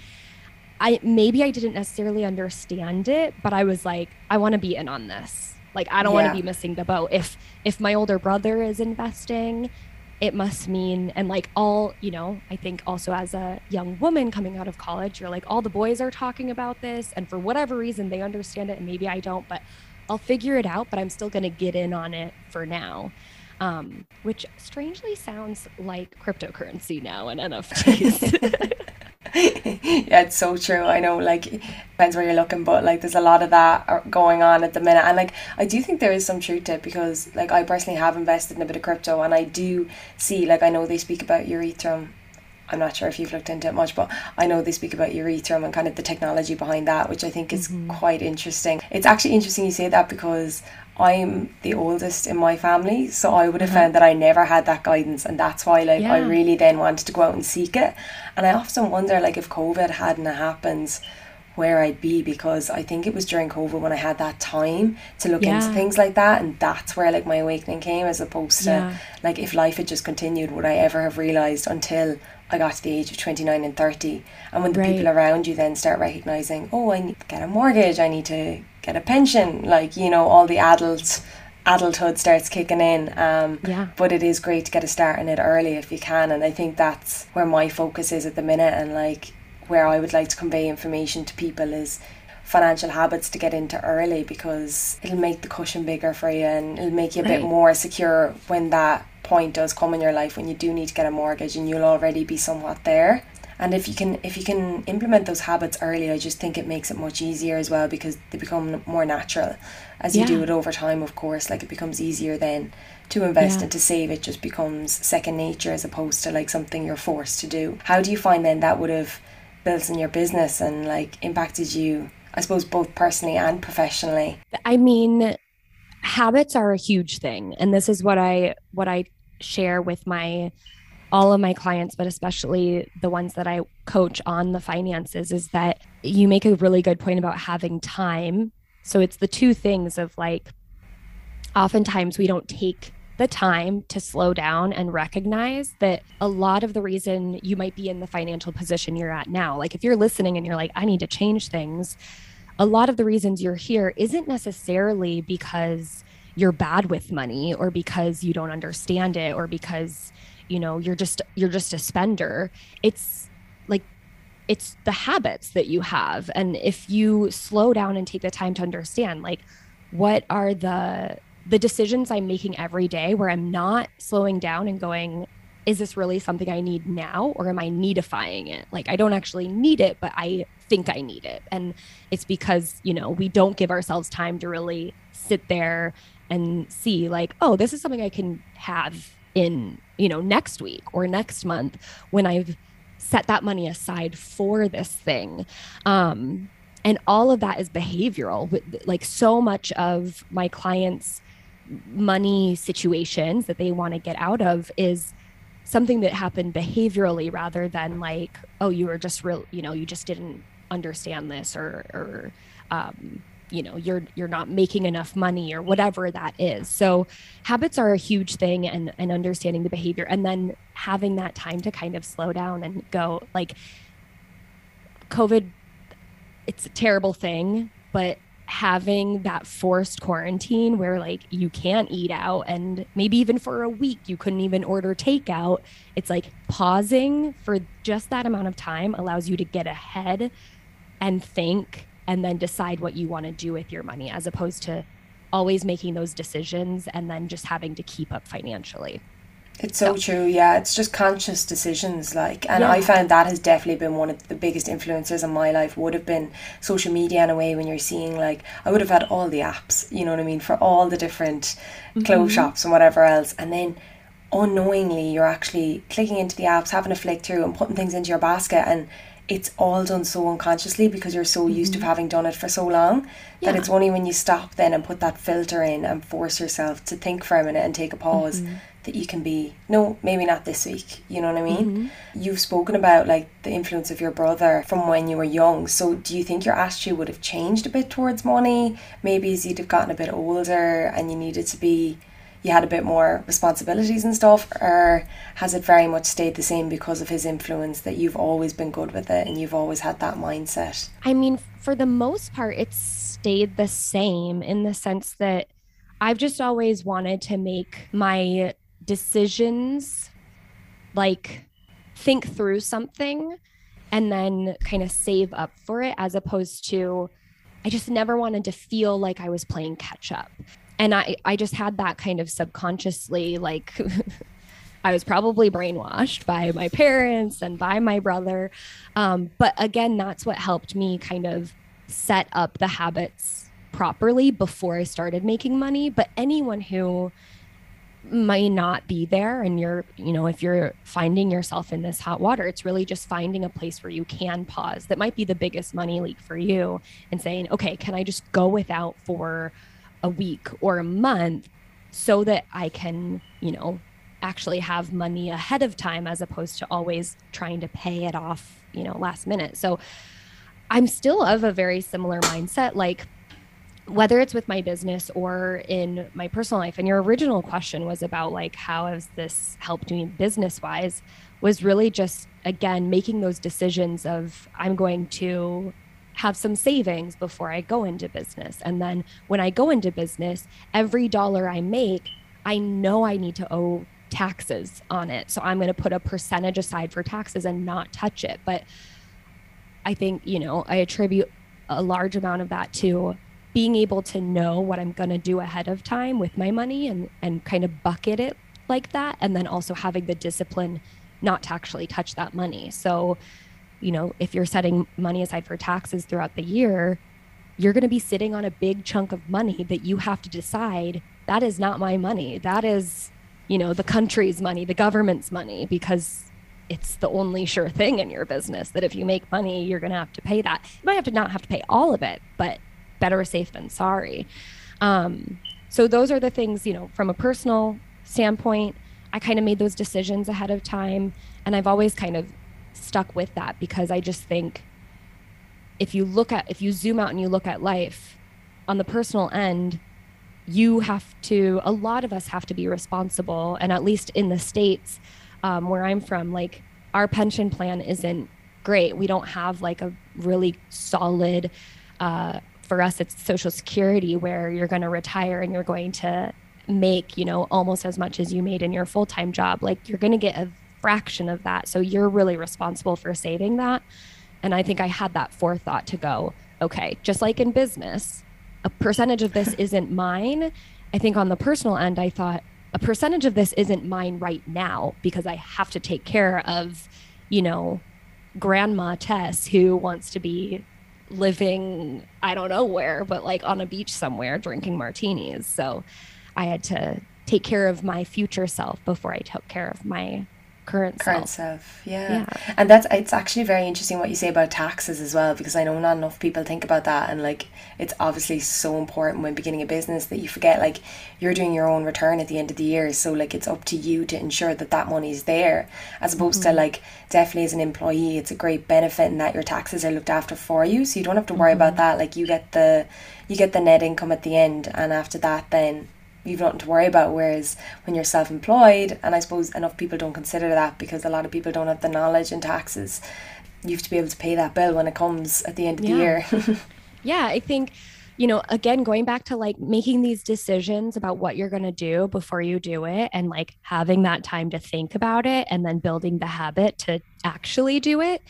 I maybe I didn't necessarily understand it but I was like I want to be in on this. Like I don't yeah. want to be missing the boat. If if my older brother is investing it must mean and like all you know i think also as a young woman coming out of college you're like all the boys are talking about this and for whatever reason they understand it and maybe i don't but i'll figure it out but i'm still going to get in on it for now. Um, which strangely sounds like cryptocurrency now and nfts yeah, it's so true. I know, like, depends where you're looking, but like, there's a lot of that going on at the minute, and like, I do think there is some truth to it because, like, I personally have invested in a bit of crypto, and I do see, like, I know they speak about Ethereum I'm not sure if you've looked into it much, but I know they speak about Ethereum and kind of the technology behind that, which I think is mm-hmm. quite interesting. It's actually interesting you say that because I'm the oldest in my family, so I would have uh-huh. found that I never had that guidance, and that's why like yeah. I really then wanted to go out and seek it. And I often wonder like if COVID hadn't happened, where I'd be because I think it was during COVID when I had that time to look yeah. into things like that, and that's where like my awakening came, as opposed to yeah. like if life had just continued, would I ever have realized until I got to the age of 29 and 30. And when the right. people around you then start recognizing, oh, I need to get a mortgage, I need to get a pension, like, you know, all the adult adulthood starts kicking in. Um, yeah. But it is great to get a start in it early if you can. And I think that's where my focus is at the minute. And like where I would like to convey information to people is financial habits to get into early because it'll make the cushion bigger for you and it'll make you a right. bit more secure when that point does come in your life when you do need to get a mortgage and you'll already be somewhat there and if you can if you can implement those habits early i just think it makes it much easier as well because they become more natural. As you yeah. do it over time of course like it becomes easier then to invest yeah. and to save. It just becomes second nature as opposed to like something you're forced to do. How do you find then that would have built in your business and like impacted you i suppose both personally and professionally? I mean habits are a huge thing. And this is what i what i share with my all of my clients, but especially the ones that I coach on the finances, is that you make a really good point about having time. So it's the two things of like, oftentimes we don't take the time to slow down and recognize that a lot of the reason you might be in the financial position you're at now, like if you're listening and you're like, I need to change things, a lot of the reasons you're here isn't necessarily because you're bad with money or because you don't understand it or because you know you're just you're just a spender. It's like it's the habits that you have. And if you slow down and take the time to understand like what are the the decisions i'm making every day where i'm not slowing down and going is this really something i need now or am i needifying it? Like i don't actually need it but i think i need it. And it's because you know we don't give ourselves time to really sit there and see like oh this is something i can have in you know next week or next month when i've set that money aside for this thing. Um and all of that is behavioral like so much of my clients money situations that they want to get out of is something that happened behaviorally rather than like oh you were just real you know you just didn't understand this or or um you know you're you're not making enough money or whatever that is. So habits are a huge thing and and understanding the behavior and then having that time to kind of slow down and go like covid it's a terrible thing but having that forced quarantine where like you can't eat out and maybe even for a week you couldn't even order takeout it's like pausing for just that amount of time allows you to get ahead and think and then decide what you want to do with your money as opposed to always making those decisions and then just having to keep up financially. It's so true, yeah. It's just conscious decisions, like, and yeah. I found that has definitely been one of the biggest influences in my life. Would have been social media in a way when you're seeing, like, I would have had all the apps, you know what I mean, for all the different mm-hmm. clothes shops and whatever else, and then unknowingly you're actually clicking into the apps, having a flick through, and putting things into your basket, and it's all done so unconsciously because you're so used mm-hmm. to having done it for so long yeah. that it's only when you stop then and put that filter in and force yourself to think for a minute and take a pause mm-hmm. that you can be no maybe not this week you know what i mean mm-hmm. you've spoken about like the influence of your brother from when you were young so do you think your attitude would have changed a bit towards money maybe as you'd have gotten a bit older and you needed to be you had a bit more responsibilities and stuff, or has it very much stayed the same because of his influence that you've always been good with it and you've always had that mindset? I mean, for the most part, it's stayed the same in the sense that I've just always wanted to make my decisions like think through something and then kind of save up for it as opposed to I just never wanted to feel like I was playing catch up and i i just had that kind of subconsciously like I was probably brainwashed by my parents and by my brother. Um, but again, that's what helped me kind of set up the habits properly before I started making money. But anyone who might not be there and you're you know if you're finding yourself in this hot water it's really just finding a place where you can pause that might be the biggest money leak for you and saying okay can i just go without for a week or a month so that i can you know actually have money ahead of time as opposed to always trying to pay it off you know last minute. So i'm still of a very similar mindset like whether it's with my business or in my personal life and your original question was about like how has this helped me business wise was really just again making those decisions of i'm going to have some savings before i go into business. And then when i go into business every dollar i make i know i need to owe taxes on it. So i'm going to put a percentage aside for taxes and not touch it. But i think you know i attribute a large amount of that to being able to know what I'm going to do ahead of time with my money and and kind of bucket it like that. And then also having the discipline not to actually touch that money. So, you know, if you're setting money aside for taxes throughout the year, you're going to be sitting on a big chunk of money that you have to decide that is not my money. That is, you know, the country's money, the government's money because it's the only sure thing in your business that if you make money, you're going to have to pay that. You might have to not have to pay all of it, but better safe than sorry. Um, so those are the things, you know, from a personal standpoint, I kind of made those decisions ahead of time. And I've always kind of stuck with that because I just think if you look at, if you zoom out and you look at life on the personal end, you have to, a lot of us have to be responsible. And at least in the States um, where I'm from, like our pension plan isn't great. We don't have like a really solid, uh, for us it's social security where you're going to retire and you're going to make you know almost as much as you made in your full-time job like you're going to get a fraction of that. So you're really responsible for saving that. And i think i had that forethought to go okay just like in business a percentage of this isn't mine. I think on the personal end i thought a percentage of this isn't mine right now because i have to take care of you know grandma tess who wants to be living I don't know where, but like on a beach somewhere drinking martinis. So I had to take care of my future self before I took care of my current current self. self. Yeah. yeah. And that's it's actually very interesting what you say about taxes as well because I know not enough people think about that and like it's obviously so important when beginning a business that you forget like you're doing your own return at the end of the year so like it's up to you to ensure that that money is there as opposed mm-hmm. to like definitely as an employee it's a great benefit in that your taxes are looked after for you so you don't have to worry mm-hmm. about that like you get the you get the net income at the end and after that then you've nothing to worry about. Whereas when you're self employed, and I suppose enough people don't consider that because a lot of people don't have the knowledge in taxes, you have to be able to pay that bill when it comes at the end of yeah. the year. yeah, I think you know, again, going back to like making these decisions about what you're going to do before you do it and like having that time to think about it and then building the habit to actually do it.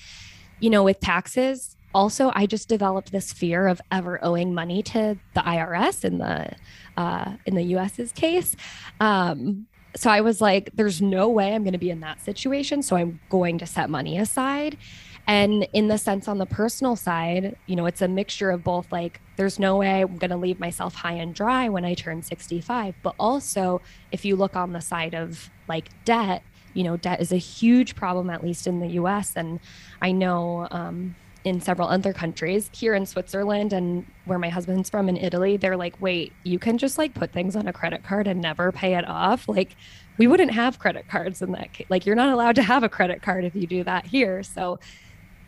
You know, with taxes, also, I just developed this fear of ever owing money to the IRS and the uh, in the US's case. Um, so I was like, there's no way I'm going to be in that situation. So I'm going to set money aside. And in the sense on the personal side, you know, it's a mixture of both like, there's no way I'm going to leave myself high and dry when I turn 65. But also, if you look on the side of like debt, you know, debt is a huge problem, at least in the US. And I know, um, in several other countries here in Switzerland and where my husband's from in Italy, they're like, wait, you can just like put things on a credit card and never pay it off. Like, we wouldn't have credit cards in that case. Like, you're not allowed to have a credit card if you do that here. So,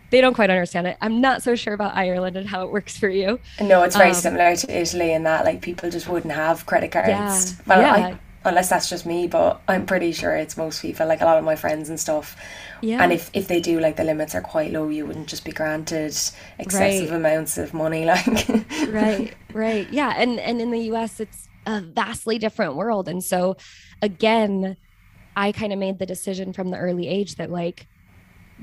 they don't quite understand it. I'm not so sure about Ireland and how it works for you. No, it's very um, similar to Italy in that like people just wouldn't have credit cards. Yeah, well, yeah. I, unless that's just me, but I'm pretty sure it's most people, like a lot of my friends and stuff. Yeah. And if, if they do, like the limits are quite low, you wouldn't just be granted excessive right. amounts of money, like. right, right, yeah, and and in the U.S., it's a vastly different world, and so, again, I kind of made the decision from the early age that like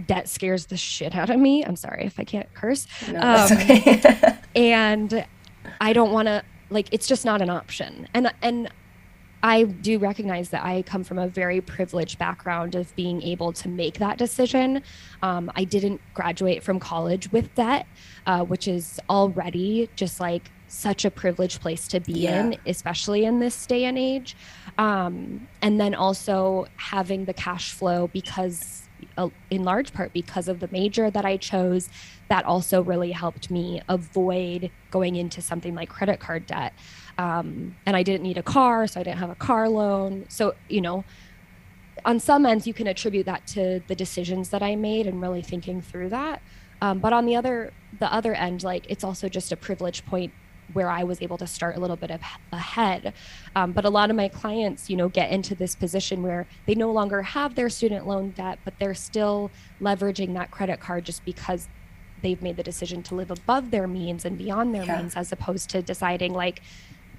debt scares the shit out of me. I'm sorry if I can't curse. No, um, okay. and I don't want to like it's just not an option. And and I do recognize that I come from a very privileged background of being able to make that decision. Um, I didn't graduate from college with debt, uh, which is already just like such a privileged place to be yeah. in, especially in this day and age. Um, and then also having the cash flow because, uh, in large part, because of the major that I chose, that also really helped me avoid going into something like credit card debt. Um, and I didn't need a car, so I didn't have a car loan. So, you know, on some ends, you can attribute that to the decisions that I made and really thinking through that. Um, but on the other the other end, like it's also just a privilege point where I was able to start a little bit of ahead. Um, but a lot of my clients, you know, get into this position where they no longer have their student loan debt, but they're still leveraging that credit card just because they've made the decision to live above their means and beyond their yeah. means, as opposed to deciding like,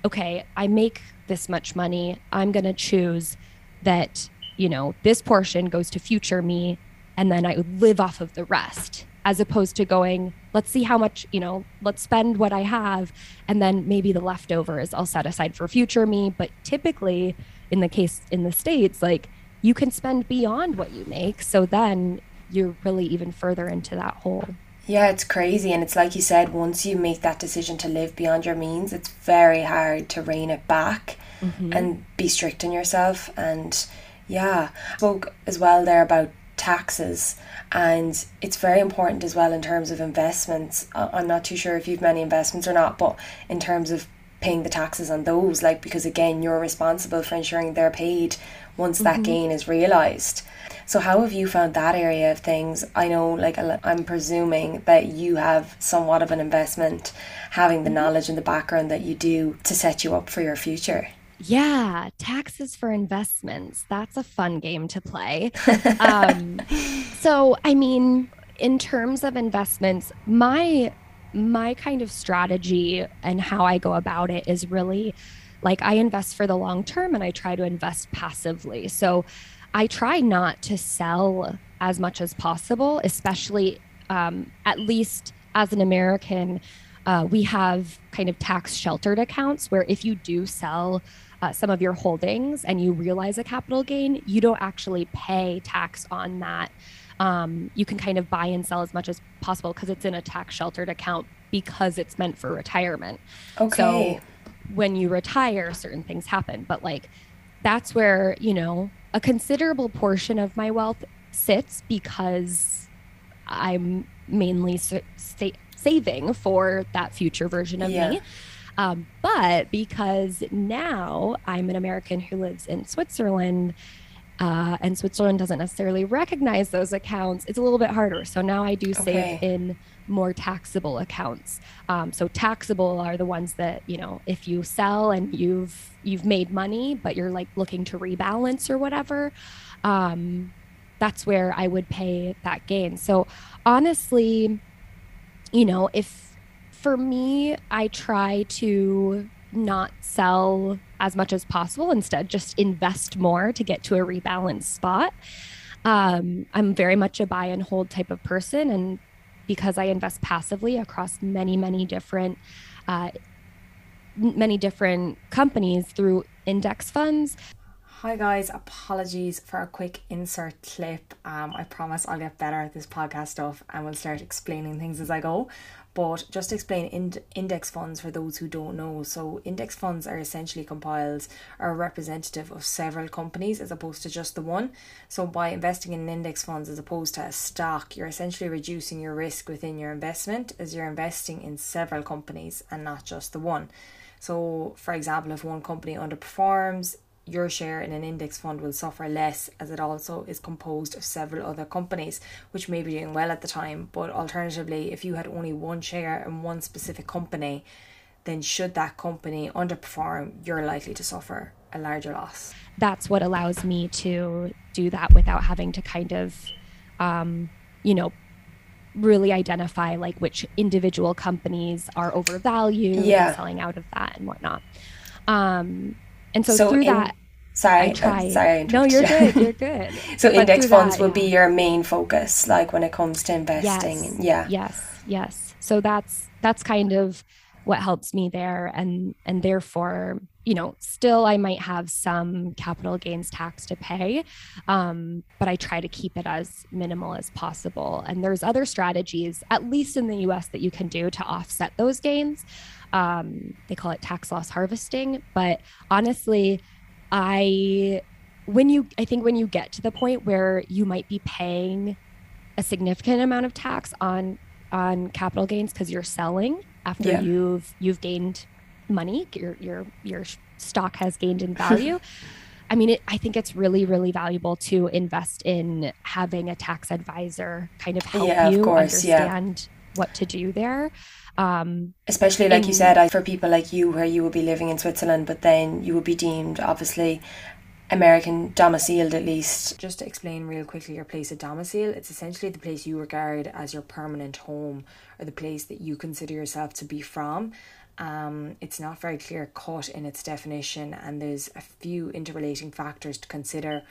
okay, I make this much money, I'm going to choose that, you know, this portion goes to future me, and then I would live off of the rest as opposed to going, let's see how much, you know, let's spend what I have. And then maybe the leftovers I'll set aside for future me. But typically, in the case in the States, like you can spend beyond what you make. So then you're really even further into that hole. Yeah, it's crazy. And it's like you said, once you make that decision to live beyond your means, it's very hard to rein it back mm-hmm. and be strict on yourself. And yeah, spoke as well there about taxes and it's very important as well in terms of investments i'm not too sure if you've many investments or not but in terms of paying the taxes on those like because again you're responsible for ensuring they're paid once mm-hmm. that gain is realized so how have you found that area of things i know like i'm presuming that you have somewhat of an investment having the knowledge and the background that you do to set you up for your future yeah, taxes for investments. That's a fun game to play. um, so, I mean, in terms of investments, my my kind of strategy and how I go about it is really like I invest for the long term and I try to invest passively. So, I try not to sell as much as possible, especially um, at least as an American. Uh, we have kind of tax sheltered accounts where if you do sell uh, some of your holdings and you realize a capital gain, you don't actually pay tax on that. Um, you can kind of buy and sell as much as possible because it's in a tax sheltered account because it's meant for retirement. Okay. So when you retire, certain things happen. But like that's where, you know, a considerable portion of my wealth sits because I'm mainly sa- saving for that future version of yeah. me. Um, but because now I'm an American who lives in Switzerland, uh, and Switzerland doesn't necessarily recognize those accounts, it's a little bit harder. So now I do save okay. in more taxable accounts. Um, so taxable are the ones that you know if you sell and you've you've made money, but you're like looking to rebalance or whatever. Um, that's where I would pay that gain. So honestly, you know, if for me, I try to not sell as much as possible. Instead, just invest more to get to a rebalanced spot. Um, I'm very much a buy and hold type of person. And because I invest passively across many, many different, uh, many different companies through index funds, Hi guys, apologies for a quick insert clip. Um, I promise I'll get better at this podcast stuff and we'll start explaining things as I go. But just explain ind- index funds for those who don't know. So, index funds are essentially compiled are representative of several companies as opposed to just the one. So, by investing in index funds as opposed to a stock, you're essentially reducing your risk within your investment as you're investing in several companies and not just the one. So, for example, if one company underperforms, your share in an index fund will suffer less as it also is composed of several other companies which may be doing well at the time. But alternatively, if you had only one share in one specific company, then should that company underperform, you're likely to suffer a larger loss. That's what allows me to do that without having to kind of, um, you know, really identify like which individual companies are overvalued yeah. and selling out of that and whatnot. Um, and so, so through in, that, sorry, I try. sorry. No, you're good. You're good. so but index funds that, will yeah. be your main focus, like when it comes to investing. Yes, yeah. Yes. Yes. So that's that's kind of what helps me there, and and therefore, you know, still I might have some capital gains tax to pay, um, but I try to keep it as minimal as possible. And there's other strategies, at least in the US, that you can do to offset those gains. Um, they call it tax loss harvesting. But honestly, I, when you, I think when you get to the point where you might be paying a significant amount of tax on on capital gains because you're selling after yeah. you've you've gained money, your your your stock has gained in value. I mean, it, I think it's really, really valuable to invest in having a tax advisor kind of help yeah, you course, understand yeah. what to do there. Um, Especially, like in, you said, I, for people like you, where you will be living in Switzerland, but then you will be deemed, obviously, American domiciled at least. Just to explain real quickly your place of domicile, it's essentially the place you regard as your permanent home or the place that you consider yourself to be from. Um, it's not very clear cut in its definition, and there's a few interrelating factors to consider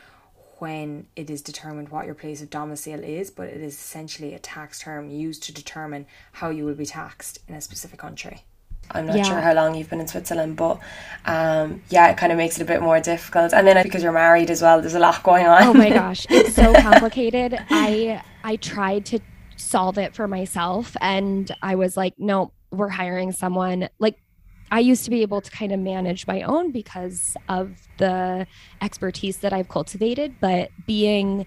when it is determined what your place of domicile is, but it is essentially a tax term used to determine how you will be taxed in a specific country. I'm not yeah. sure how long you've been in Switzerland, but um, yeah, it kind of makes it a bit more difficult. And then because you're married as well, there's a lot going on. Oh my gosh, it's so complicated. I I tried to solve it for myself, and I was like, no, we're hiring someone like I used to be able to kind of manage my own because of the expertise that I've cultivated, but being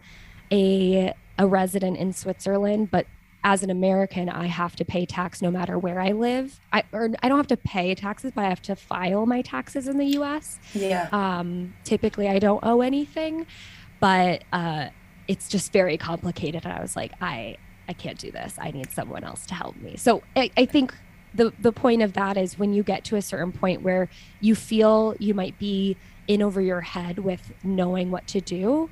a a resident in Switzerland, but as an American, I have to pay tax no matter where I live. I or I don't have to pay taxes, but I have to file my taxes in the US. Yeah. Um, typically I don't owe anything, but uh, it's just very complicated. And I was like, I I can't do this. I need someone else to help me. So I, I think the the point of that is when you get to a certain point where you feel you might be in over your head with knowing what to do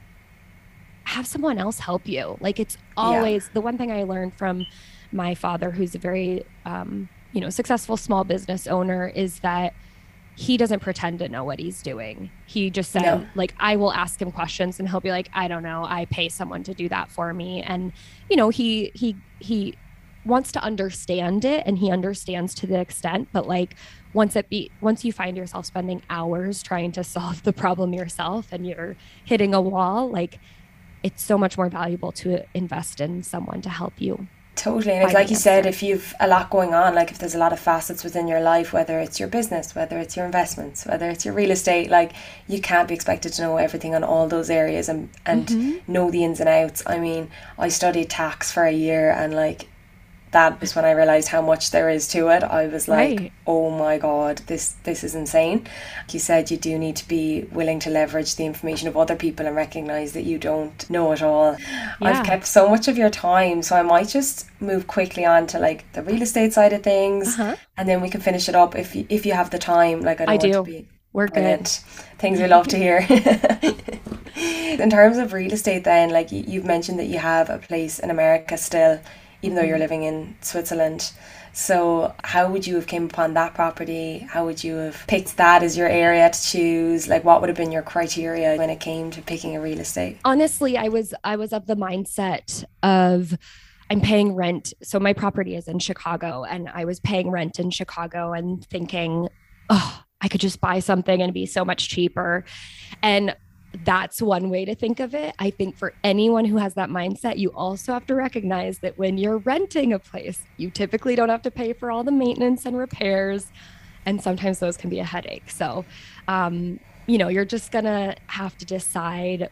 have someone else help you like it's always yeah. the one thing i learned from my father who's a very um, you know successful small business owner is that he doesn't pretend to know what he's doing. He just said, no. like, I will ask him questions and he'll be like, I don't know. I pay someone to do that for me. And, you know, he, he, he wants to understand it and he understands to the extent but like once it be once you find yourself spending hours trying to solve the problem yourself and you're hitting a wall like it's so much more valuable to invest in someone to help you Totally. And it's like you said, if you've a lot going on, like if there's a lot of facets within your life, whether it's your business, whether it's your investments, whether it's your real estate, like you can't be expected to know everything on all those areas and, and mm-hmm. know the ins and outs. I mean, I studied tax for a year and like that was when I realized how much there is to it. I was like, right. "Oh my god, this this is insane." You said you do need to be willing to leverage the information of other people and recognize that you don't know it all. Yeah. I've kept so much of your time, so I might just move quickly on to like the real estate side of things, uh-huh. and then we can finish it up if you, if you have the time. Like I, don't I do. Be We're brilliant. good. Things we love to hear. in terms of real estate, then, like you've mentioned that you have a place in America still even though you're mm-hmm. living in Switzerland. So, how would you have came upon that property? How would you have picked that as your area to choose? Like, what would have been your criteria when it came to picking a real estate? Honestly, I was I was of the mindset of I'm paying rent. So my property is in Chicago, and I was paying rent in Chicago and thinking, oh, I could just buy something and be so much cheaper. And that's one way to think of it. I think for anyone who has that mindset, you also have to recognize that when you're renting a place, you typically don't have to pay for all the maintenance and repairs. And sometimes those can be a headache. So, um, you know, you're just going to have to decide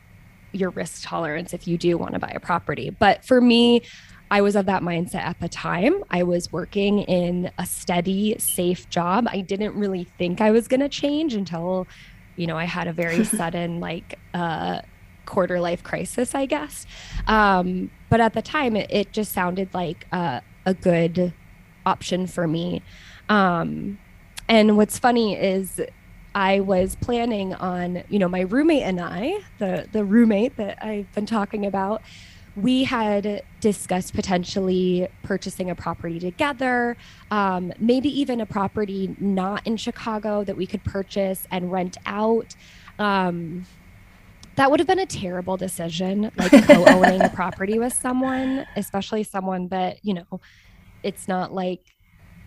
your risk tolerance if you do want to buy a property. But for me, I was of that mindset at the time. I was working in a steady, safe job. I didn't really think I was going to change until you know, I had a very sudden like uh, quarter life crisis, I guess. Um, but at the time, it, it just sounded like uh, a good option for me. Um, and what's funny is I was planning on, you know, my roommate and I, the the roommate that I've been talking about, we had discussed potentially purchasing a property together, um, maybe even a property not in Chicago that we could purchase and rent out. Um, that would have been a terrible decision, like co-owning a property with someone, especially someone that you know, it's not like.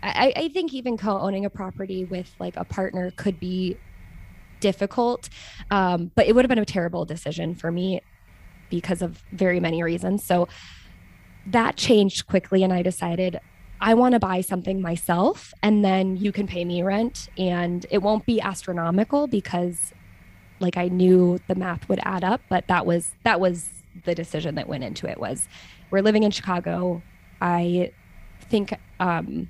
I, I think even co-owning a property with like a partner could be difficult. Um, but it would have been a terrible decision for me because of very many reasons. So that changed quickly, and I decided I want to buy something myself, and then you can pay me rent, and it won't be astronomical because, like, I knew the math would add up. But that was that was the decision that went into it. Was we're living in Chicago. I think um,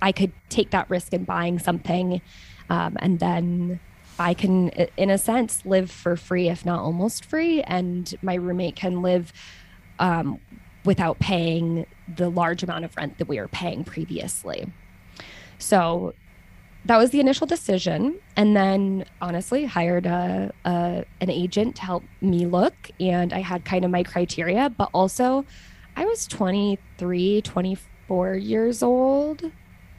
I could take that risk in buying something, um, and then I can, in a sense, live for free, if not almost free, and my roommate can live um, without paying the large amount of rent that we were paying previously. So that was the initial decision, and then honestly hired a, a an agent to help me look, and I had kind of my criteria, but also I was 23, 24 years old,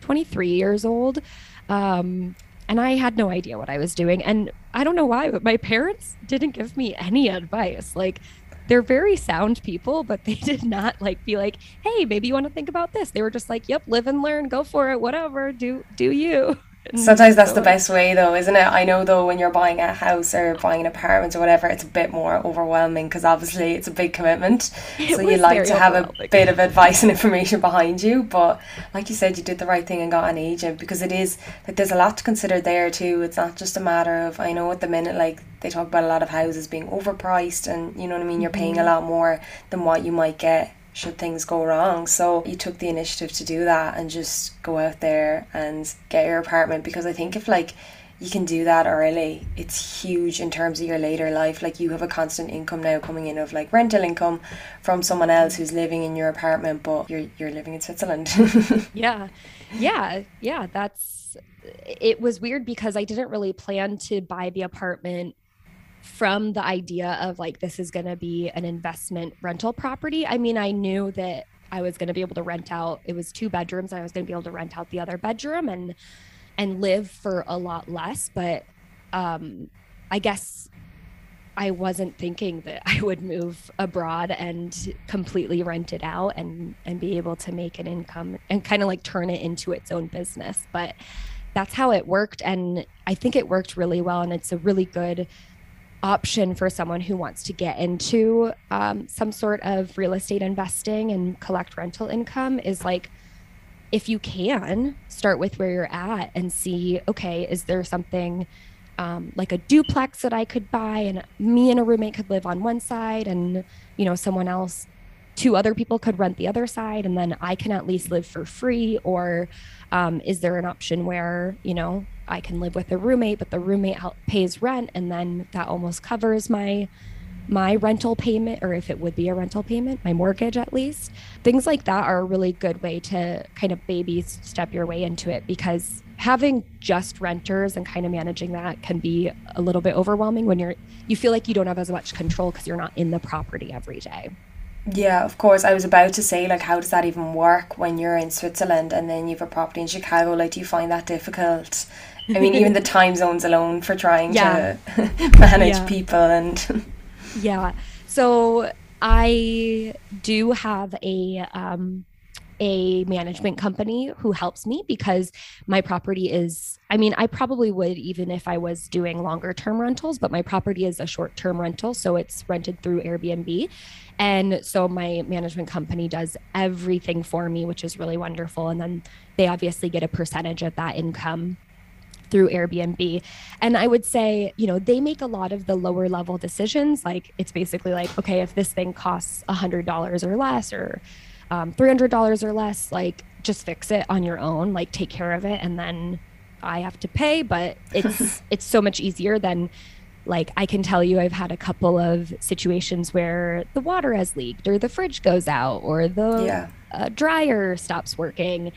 23 years old. Um, and I had no idea what I was doing. And I don't know why, but my parents didn't give me any advice. Like, they're very sound people, but they did not like be like, "Hey, maybe you want to think about this." They were just like, "Yep, live and learn, go for it, whatever, do do you." Sometimes that's the best way, though, isn't it? I know, though, when you're buying a house or buying an apartment or whatever, it's a bit more overwhelming because obviously it's a big commitment. It so you like to have a bit of advice and information behind you. But like you said, you did the right thing and got an agent because it is like there's a lot to consider there too. It's not just a matter of I know at the minute like they talk about a lot of houses being overpriced and you know what I mean. You're paying a mm-hmm. lot more than what you might get should things go wrong. So you took the initiative to do that and just go out there and get your apartment because I think if like you can do that early, it's huge in terms of your later life. Like you have a constant income now coming in of like rental income from someone else who's living in your apartment, but you're you're living in Switzerland. yeah. Yeah. Yeah. That's it was weird because I didn't really plan to buy the apartment from the idea of like this is going to be an investment rental property. I mean, I knew that I was going to be able to rent out. It was two bedrooms. and I was going to be able to rent out the other bedroom and and live for a lot less. But um, I guess I wasn't thinking that I would move abroad and completely rent it out and and be able to make an income and kind of like turn it into its own business. But that's how it worked, and I think it worked really well. And it's a really good option for someone who wants to get into um, some sort of real estate investing and collect rental income is like if you can start with where you're at and see okay is there something um, like a duplex that i could buy and me and a roommate could live on one side and you know someone else two other people could rent the other side and then i can at least live for free or um, is there an option where you know I can live with a roommate, but the roommate pays rent, and then that almost covers my my rental payment, or if it would be a rental payment, my mortgage at least. Things like that are a really good way to kind of baby step your way into it because having just renters and kind of managing that can be a little bit overwhelming when you're you feel like you don't have as much control because you're not in the property every day. Yeah, of course. I was about to say, like, how does that even work when you're in Switzerland and then you have a property in Chicago? Like, do you find that difficult? I mean, even the time zones alone for trying yeah. to manage yeah. people and. yeah. So I do have a um, a management company who helps me because my property is I mean I probably would even if I was doing longer term rentals but my property is a short term rental so it's rented through Airbnb and so my management company does everything for me which is really wonderful and then they obviously get a percentage of that income through Airbnb. And I would say, you know, they make a lot of the lower level decisions. Like it's basically like, okay, if this thing costs a hundred dollars or less or um, $300 or less, like just fix it on your own, like take care of it. And then I have to pay, but it's, it's so much easier than like I can tell you I've had a couple of situations where the water has leaked or the fridge goes out or the yeah. uh, dryer stops working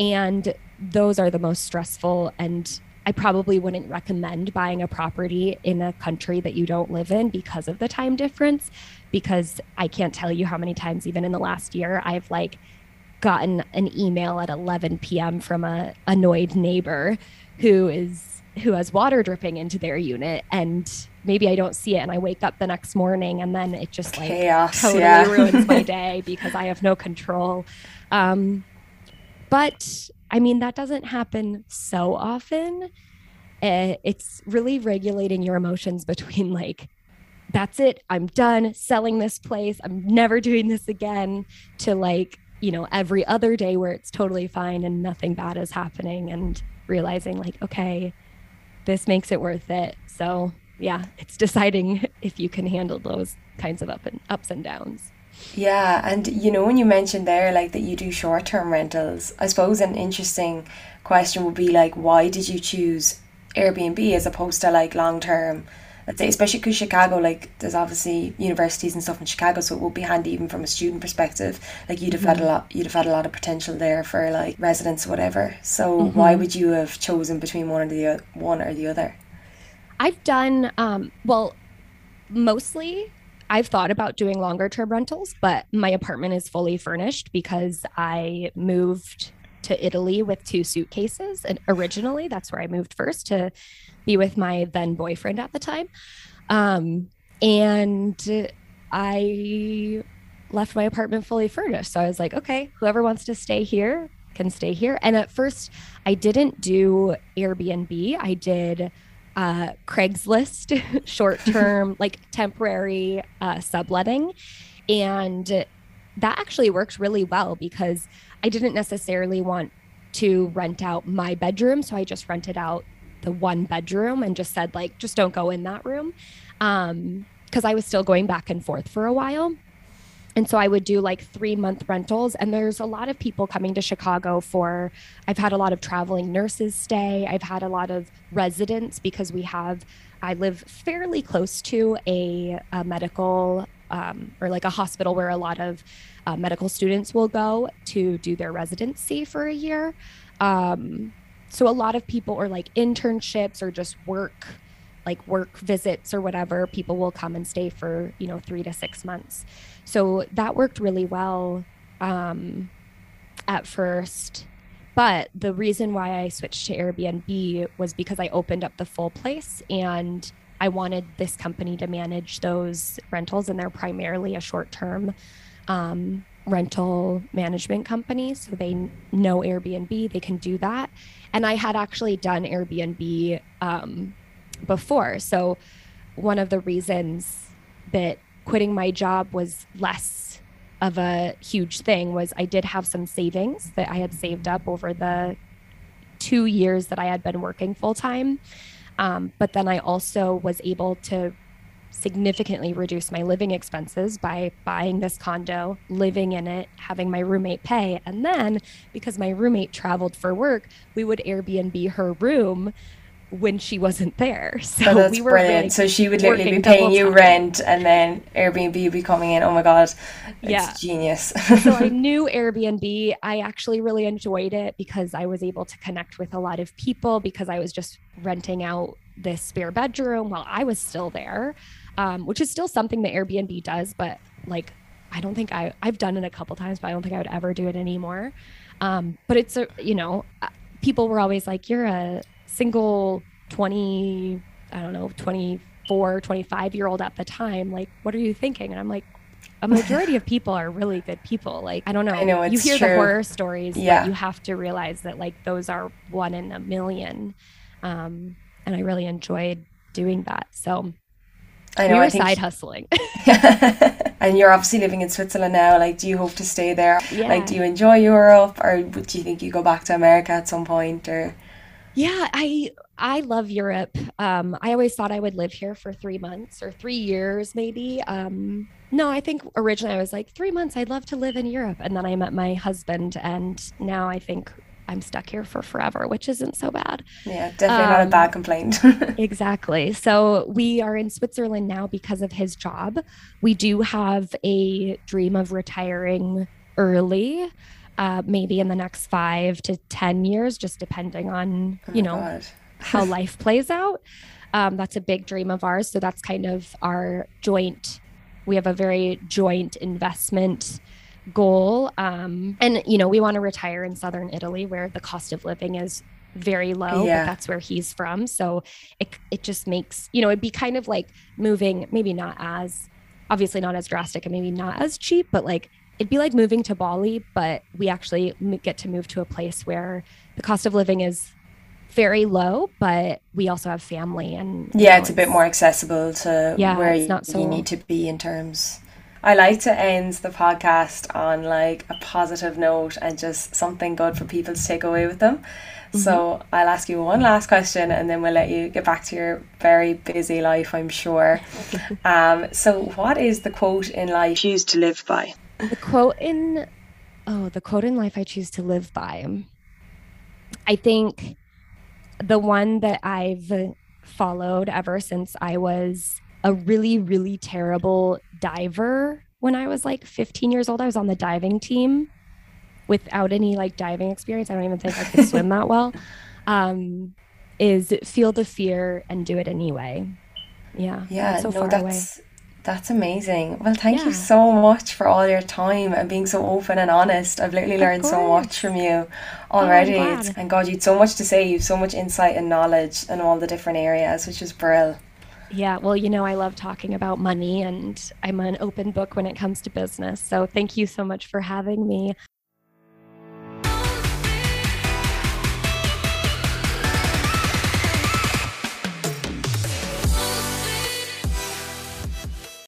and those are the most stressful and I probably wouldn't recommend buying a property in a country that you don't live in because of the time difference. Because I can't tell you how many times, even in the last year, I've like gotten an email at 11 p.m. from a annoyed neighbor who is who has water dripping into their unit and maybe I don't see it and I wake up the next morning and then it just like Chaos, totally yeah. ruins my day because I have no control. Um, but I mean, that doesn't happen so often. uh, it's really regulating your emotions between like that's it i'm done selling this place i'm never doing this again to like you know every other day where it's totally fine and nothing bad is happening and realizing like okay this makes it worth it so yeah it's deciding if you can handle those kinds of up and ups and downs yeah and you know when you mentioned there like that you do short-term rentals i suppose an interesting question would be like why did you choose airbnb as opposed to like long-term let's say especially because chicago like there's obviously universities and stuff in chicago so it would be handy even from a student perspective like you'd have mm-hmm. had a mm-hmm. lot you'd have had a lot of potential there for like residents or whatever so mm-hmm. why would you have chosen between one or the one or the other i've done um well mostly I've thought about doing longer term rentals, but my apartment is fully furnished because I moved to Italy with two suitcases. And originally, that's where I moved first to be with my then boyfriend at the time. Um, and I left my apartment fully furnished. So I was like, okay, whoever wants to stay here can stay here. And at first, I didn't do Airbnb. I did uh, Craigslist, short term, like temporary uh, subletting. And that actually worked really well because I didn't necessarily want to rent out my bedroom. So I just rented out the one bedroom and just said like just don't go in that room um because i was still going back and forth for a while and so i would do like three month rentals. And there's a lot of people coming to chicago for i've had a lot of traveling nurses stay. I've had a lot of residents because we have i live fairly close to a, a medical um, or like a hospital where a lot of uh, medical students will go to do their residency for a year. Um, so a lot of people or like internships or just work like work visits or whatever people will come and stay for you know three to six months so that worked really well um, at first but the reason why i switched to airbnb was because i opened up the full place and i wanted this company to manage those rentals and they're primarily a short term um, rental management company. So they know Airbnb, they can do that. And I had actually done Airbnb um, before. So one of the reasons that quitting my job was less of a huge thing was I did have some savings that I had saved up over the two years that I had been working full time. Um, but then I also was able to significantly reduce my living expenses by buying this condo, living in it, having my roommate pay. And then because my roommate traveled for work, we would Airbnb her room when she wasn't there. So oh, that's we were brilliant. Like so she would literally be paying you time. rent and then Airbnb would be coming in. Oh my god. It's yeah. genius. so I knew Airbnb. I actually really enjoyed it because I was able to connect with a lot of people because I was just renting out this spare bedroom while I was still there um, which is still something that Airbnb does, but like I don't think I I've done it a couple times, but I don't think I would ever do it anymore. Um, but it's a you know uh, people were always like you're a single 20 I don't know 24 25 year old at the time like what are you thinking and I'm like a majority of people are really good people like I don't know, I know you hear true. the horror stories yeah. but you have to realize that like those are one in a million um, and I really enjoyed doing that so I know. We were I think side hustling. and you're obviously living in Switzerland now. Like, do you hope to stay there? Yeah. Like, do you enjoy Europe, or do you think you go back to America at some point? Or yeah, I I love Europe. Um, I always thought I would live here for three months or three years, maybe. Um, no, I think originally I was like three months. I'd love to live in Europe, and then I met my husband, and now I think I'm stuck here for forever, which isn't so bad. Yeah, definitely um, not a um, bad complaint. exactly. So we are in Switzerland now because of his job. We do have a dream of retiring early. Uh, maybe in the next five to 10 years, just depending on, oh you know, how life plays out. Um, that's a big dream of ours. So that's kind of our joint, we have a very joint investment goal. Um, and, you know, we want to retire in Southern Italy where the cost of living is very low, yeah. but that's where he's from. So it, it just makes, you know, it'd be kind of like moving, maybe not as, obviously not as drastic and maybe not as cheap, but like it'd be like moving to Bali, but we actually get to move to a place where the cost of living is very low, but we also have family and yeah, know, it's, it's, a bit more accessible to yeah, where you, so... you need to be in terms. I like to end the podcast on like a positive note and just something good for people to take away with them. Mm-hmm. So I'll ask you one last question and then we'll let you get back to your very busy life, I'm sure. um, so, what is the quote in life you choose to live by? The quote in, oh, the quote in life I choose to live by. I think the one that I've followed ever since I was a really, really terrible diver when I was like 15 years old. I was on the diving team without any like diving experience. I don't even think I could swim that well. Um, is feel the fear and do it anyway. Yeah. Yeah. So no, that's away. That's amazing. Well, thank yeah. you so much for all your time and being so open and honest. I've literally learned so much from you oh, already. Oh, and God, you'd so much to say. You've so much insight and knowledge in all the different areas, which is brilliant. Yeah, well, you know, I love talking about money and I'm an open book when it comes to business. So thank you so much for having me.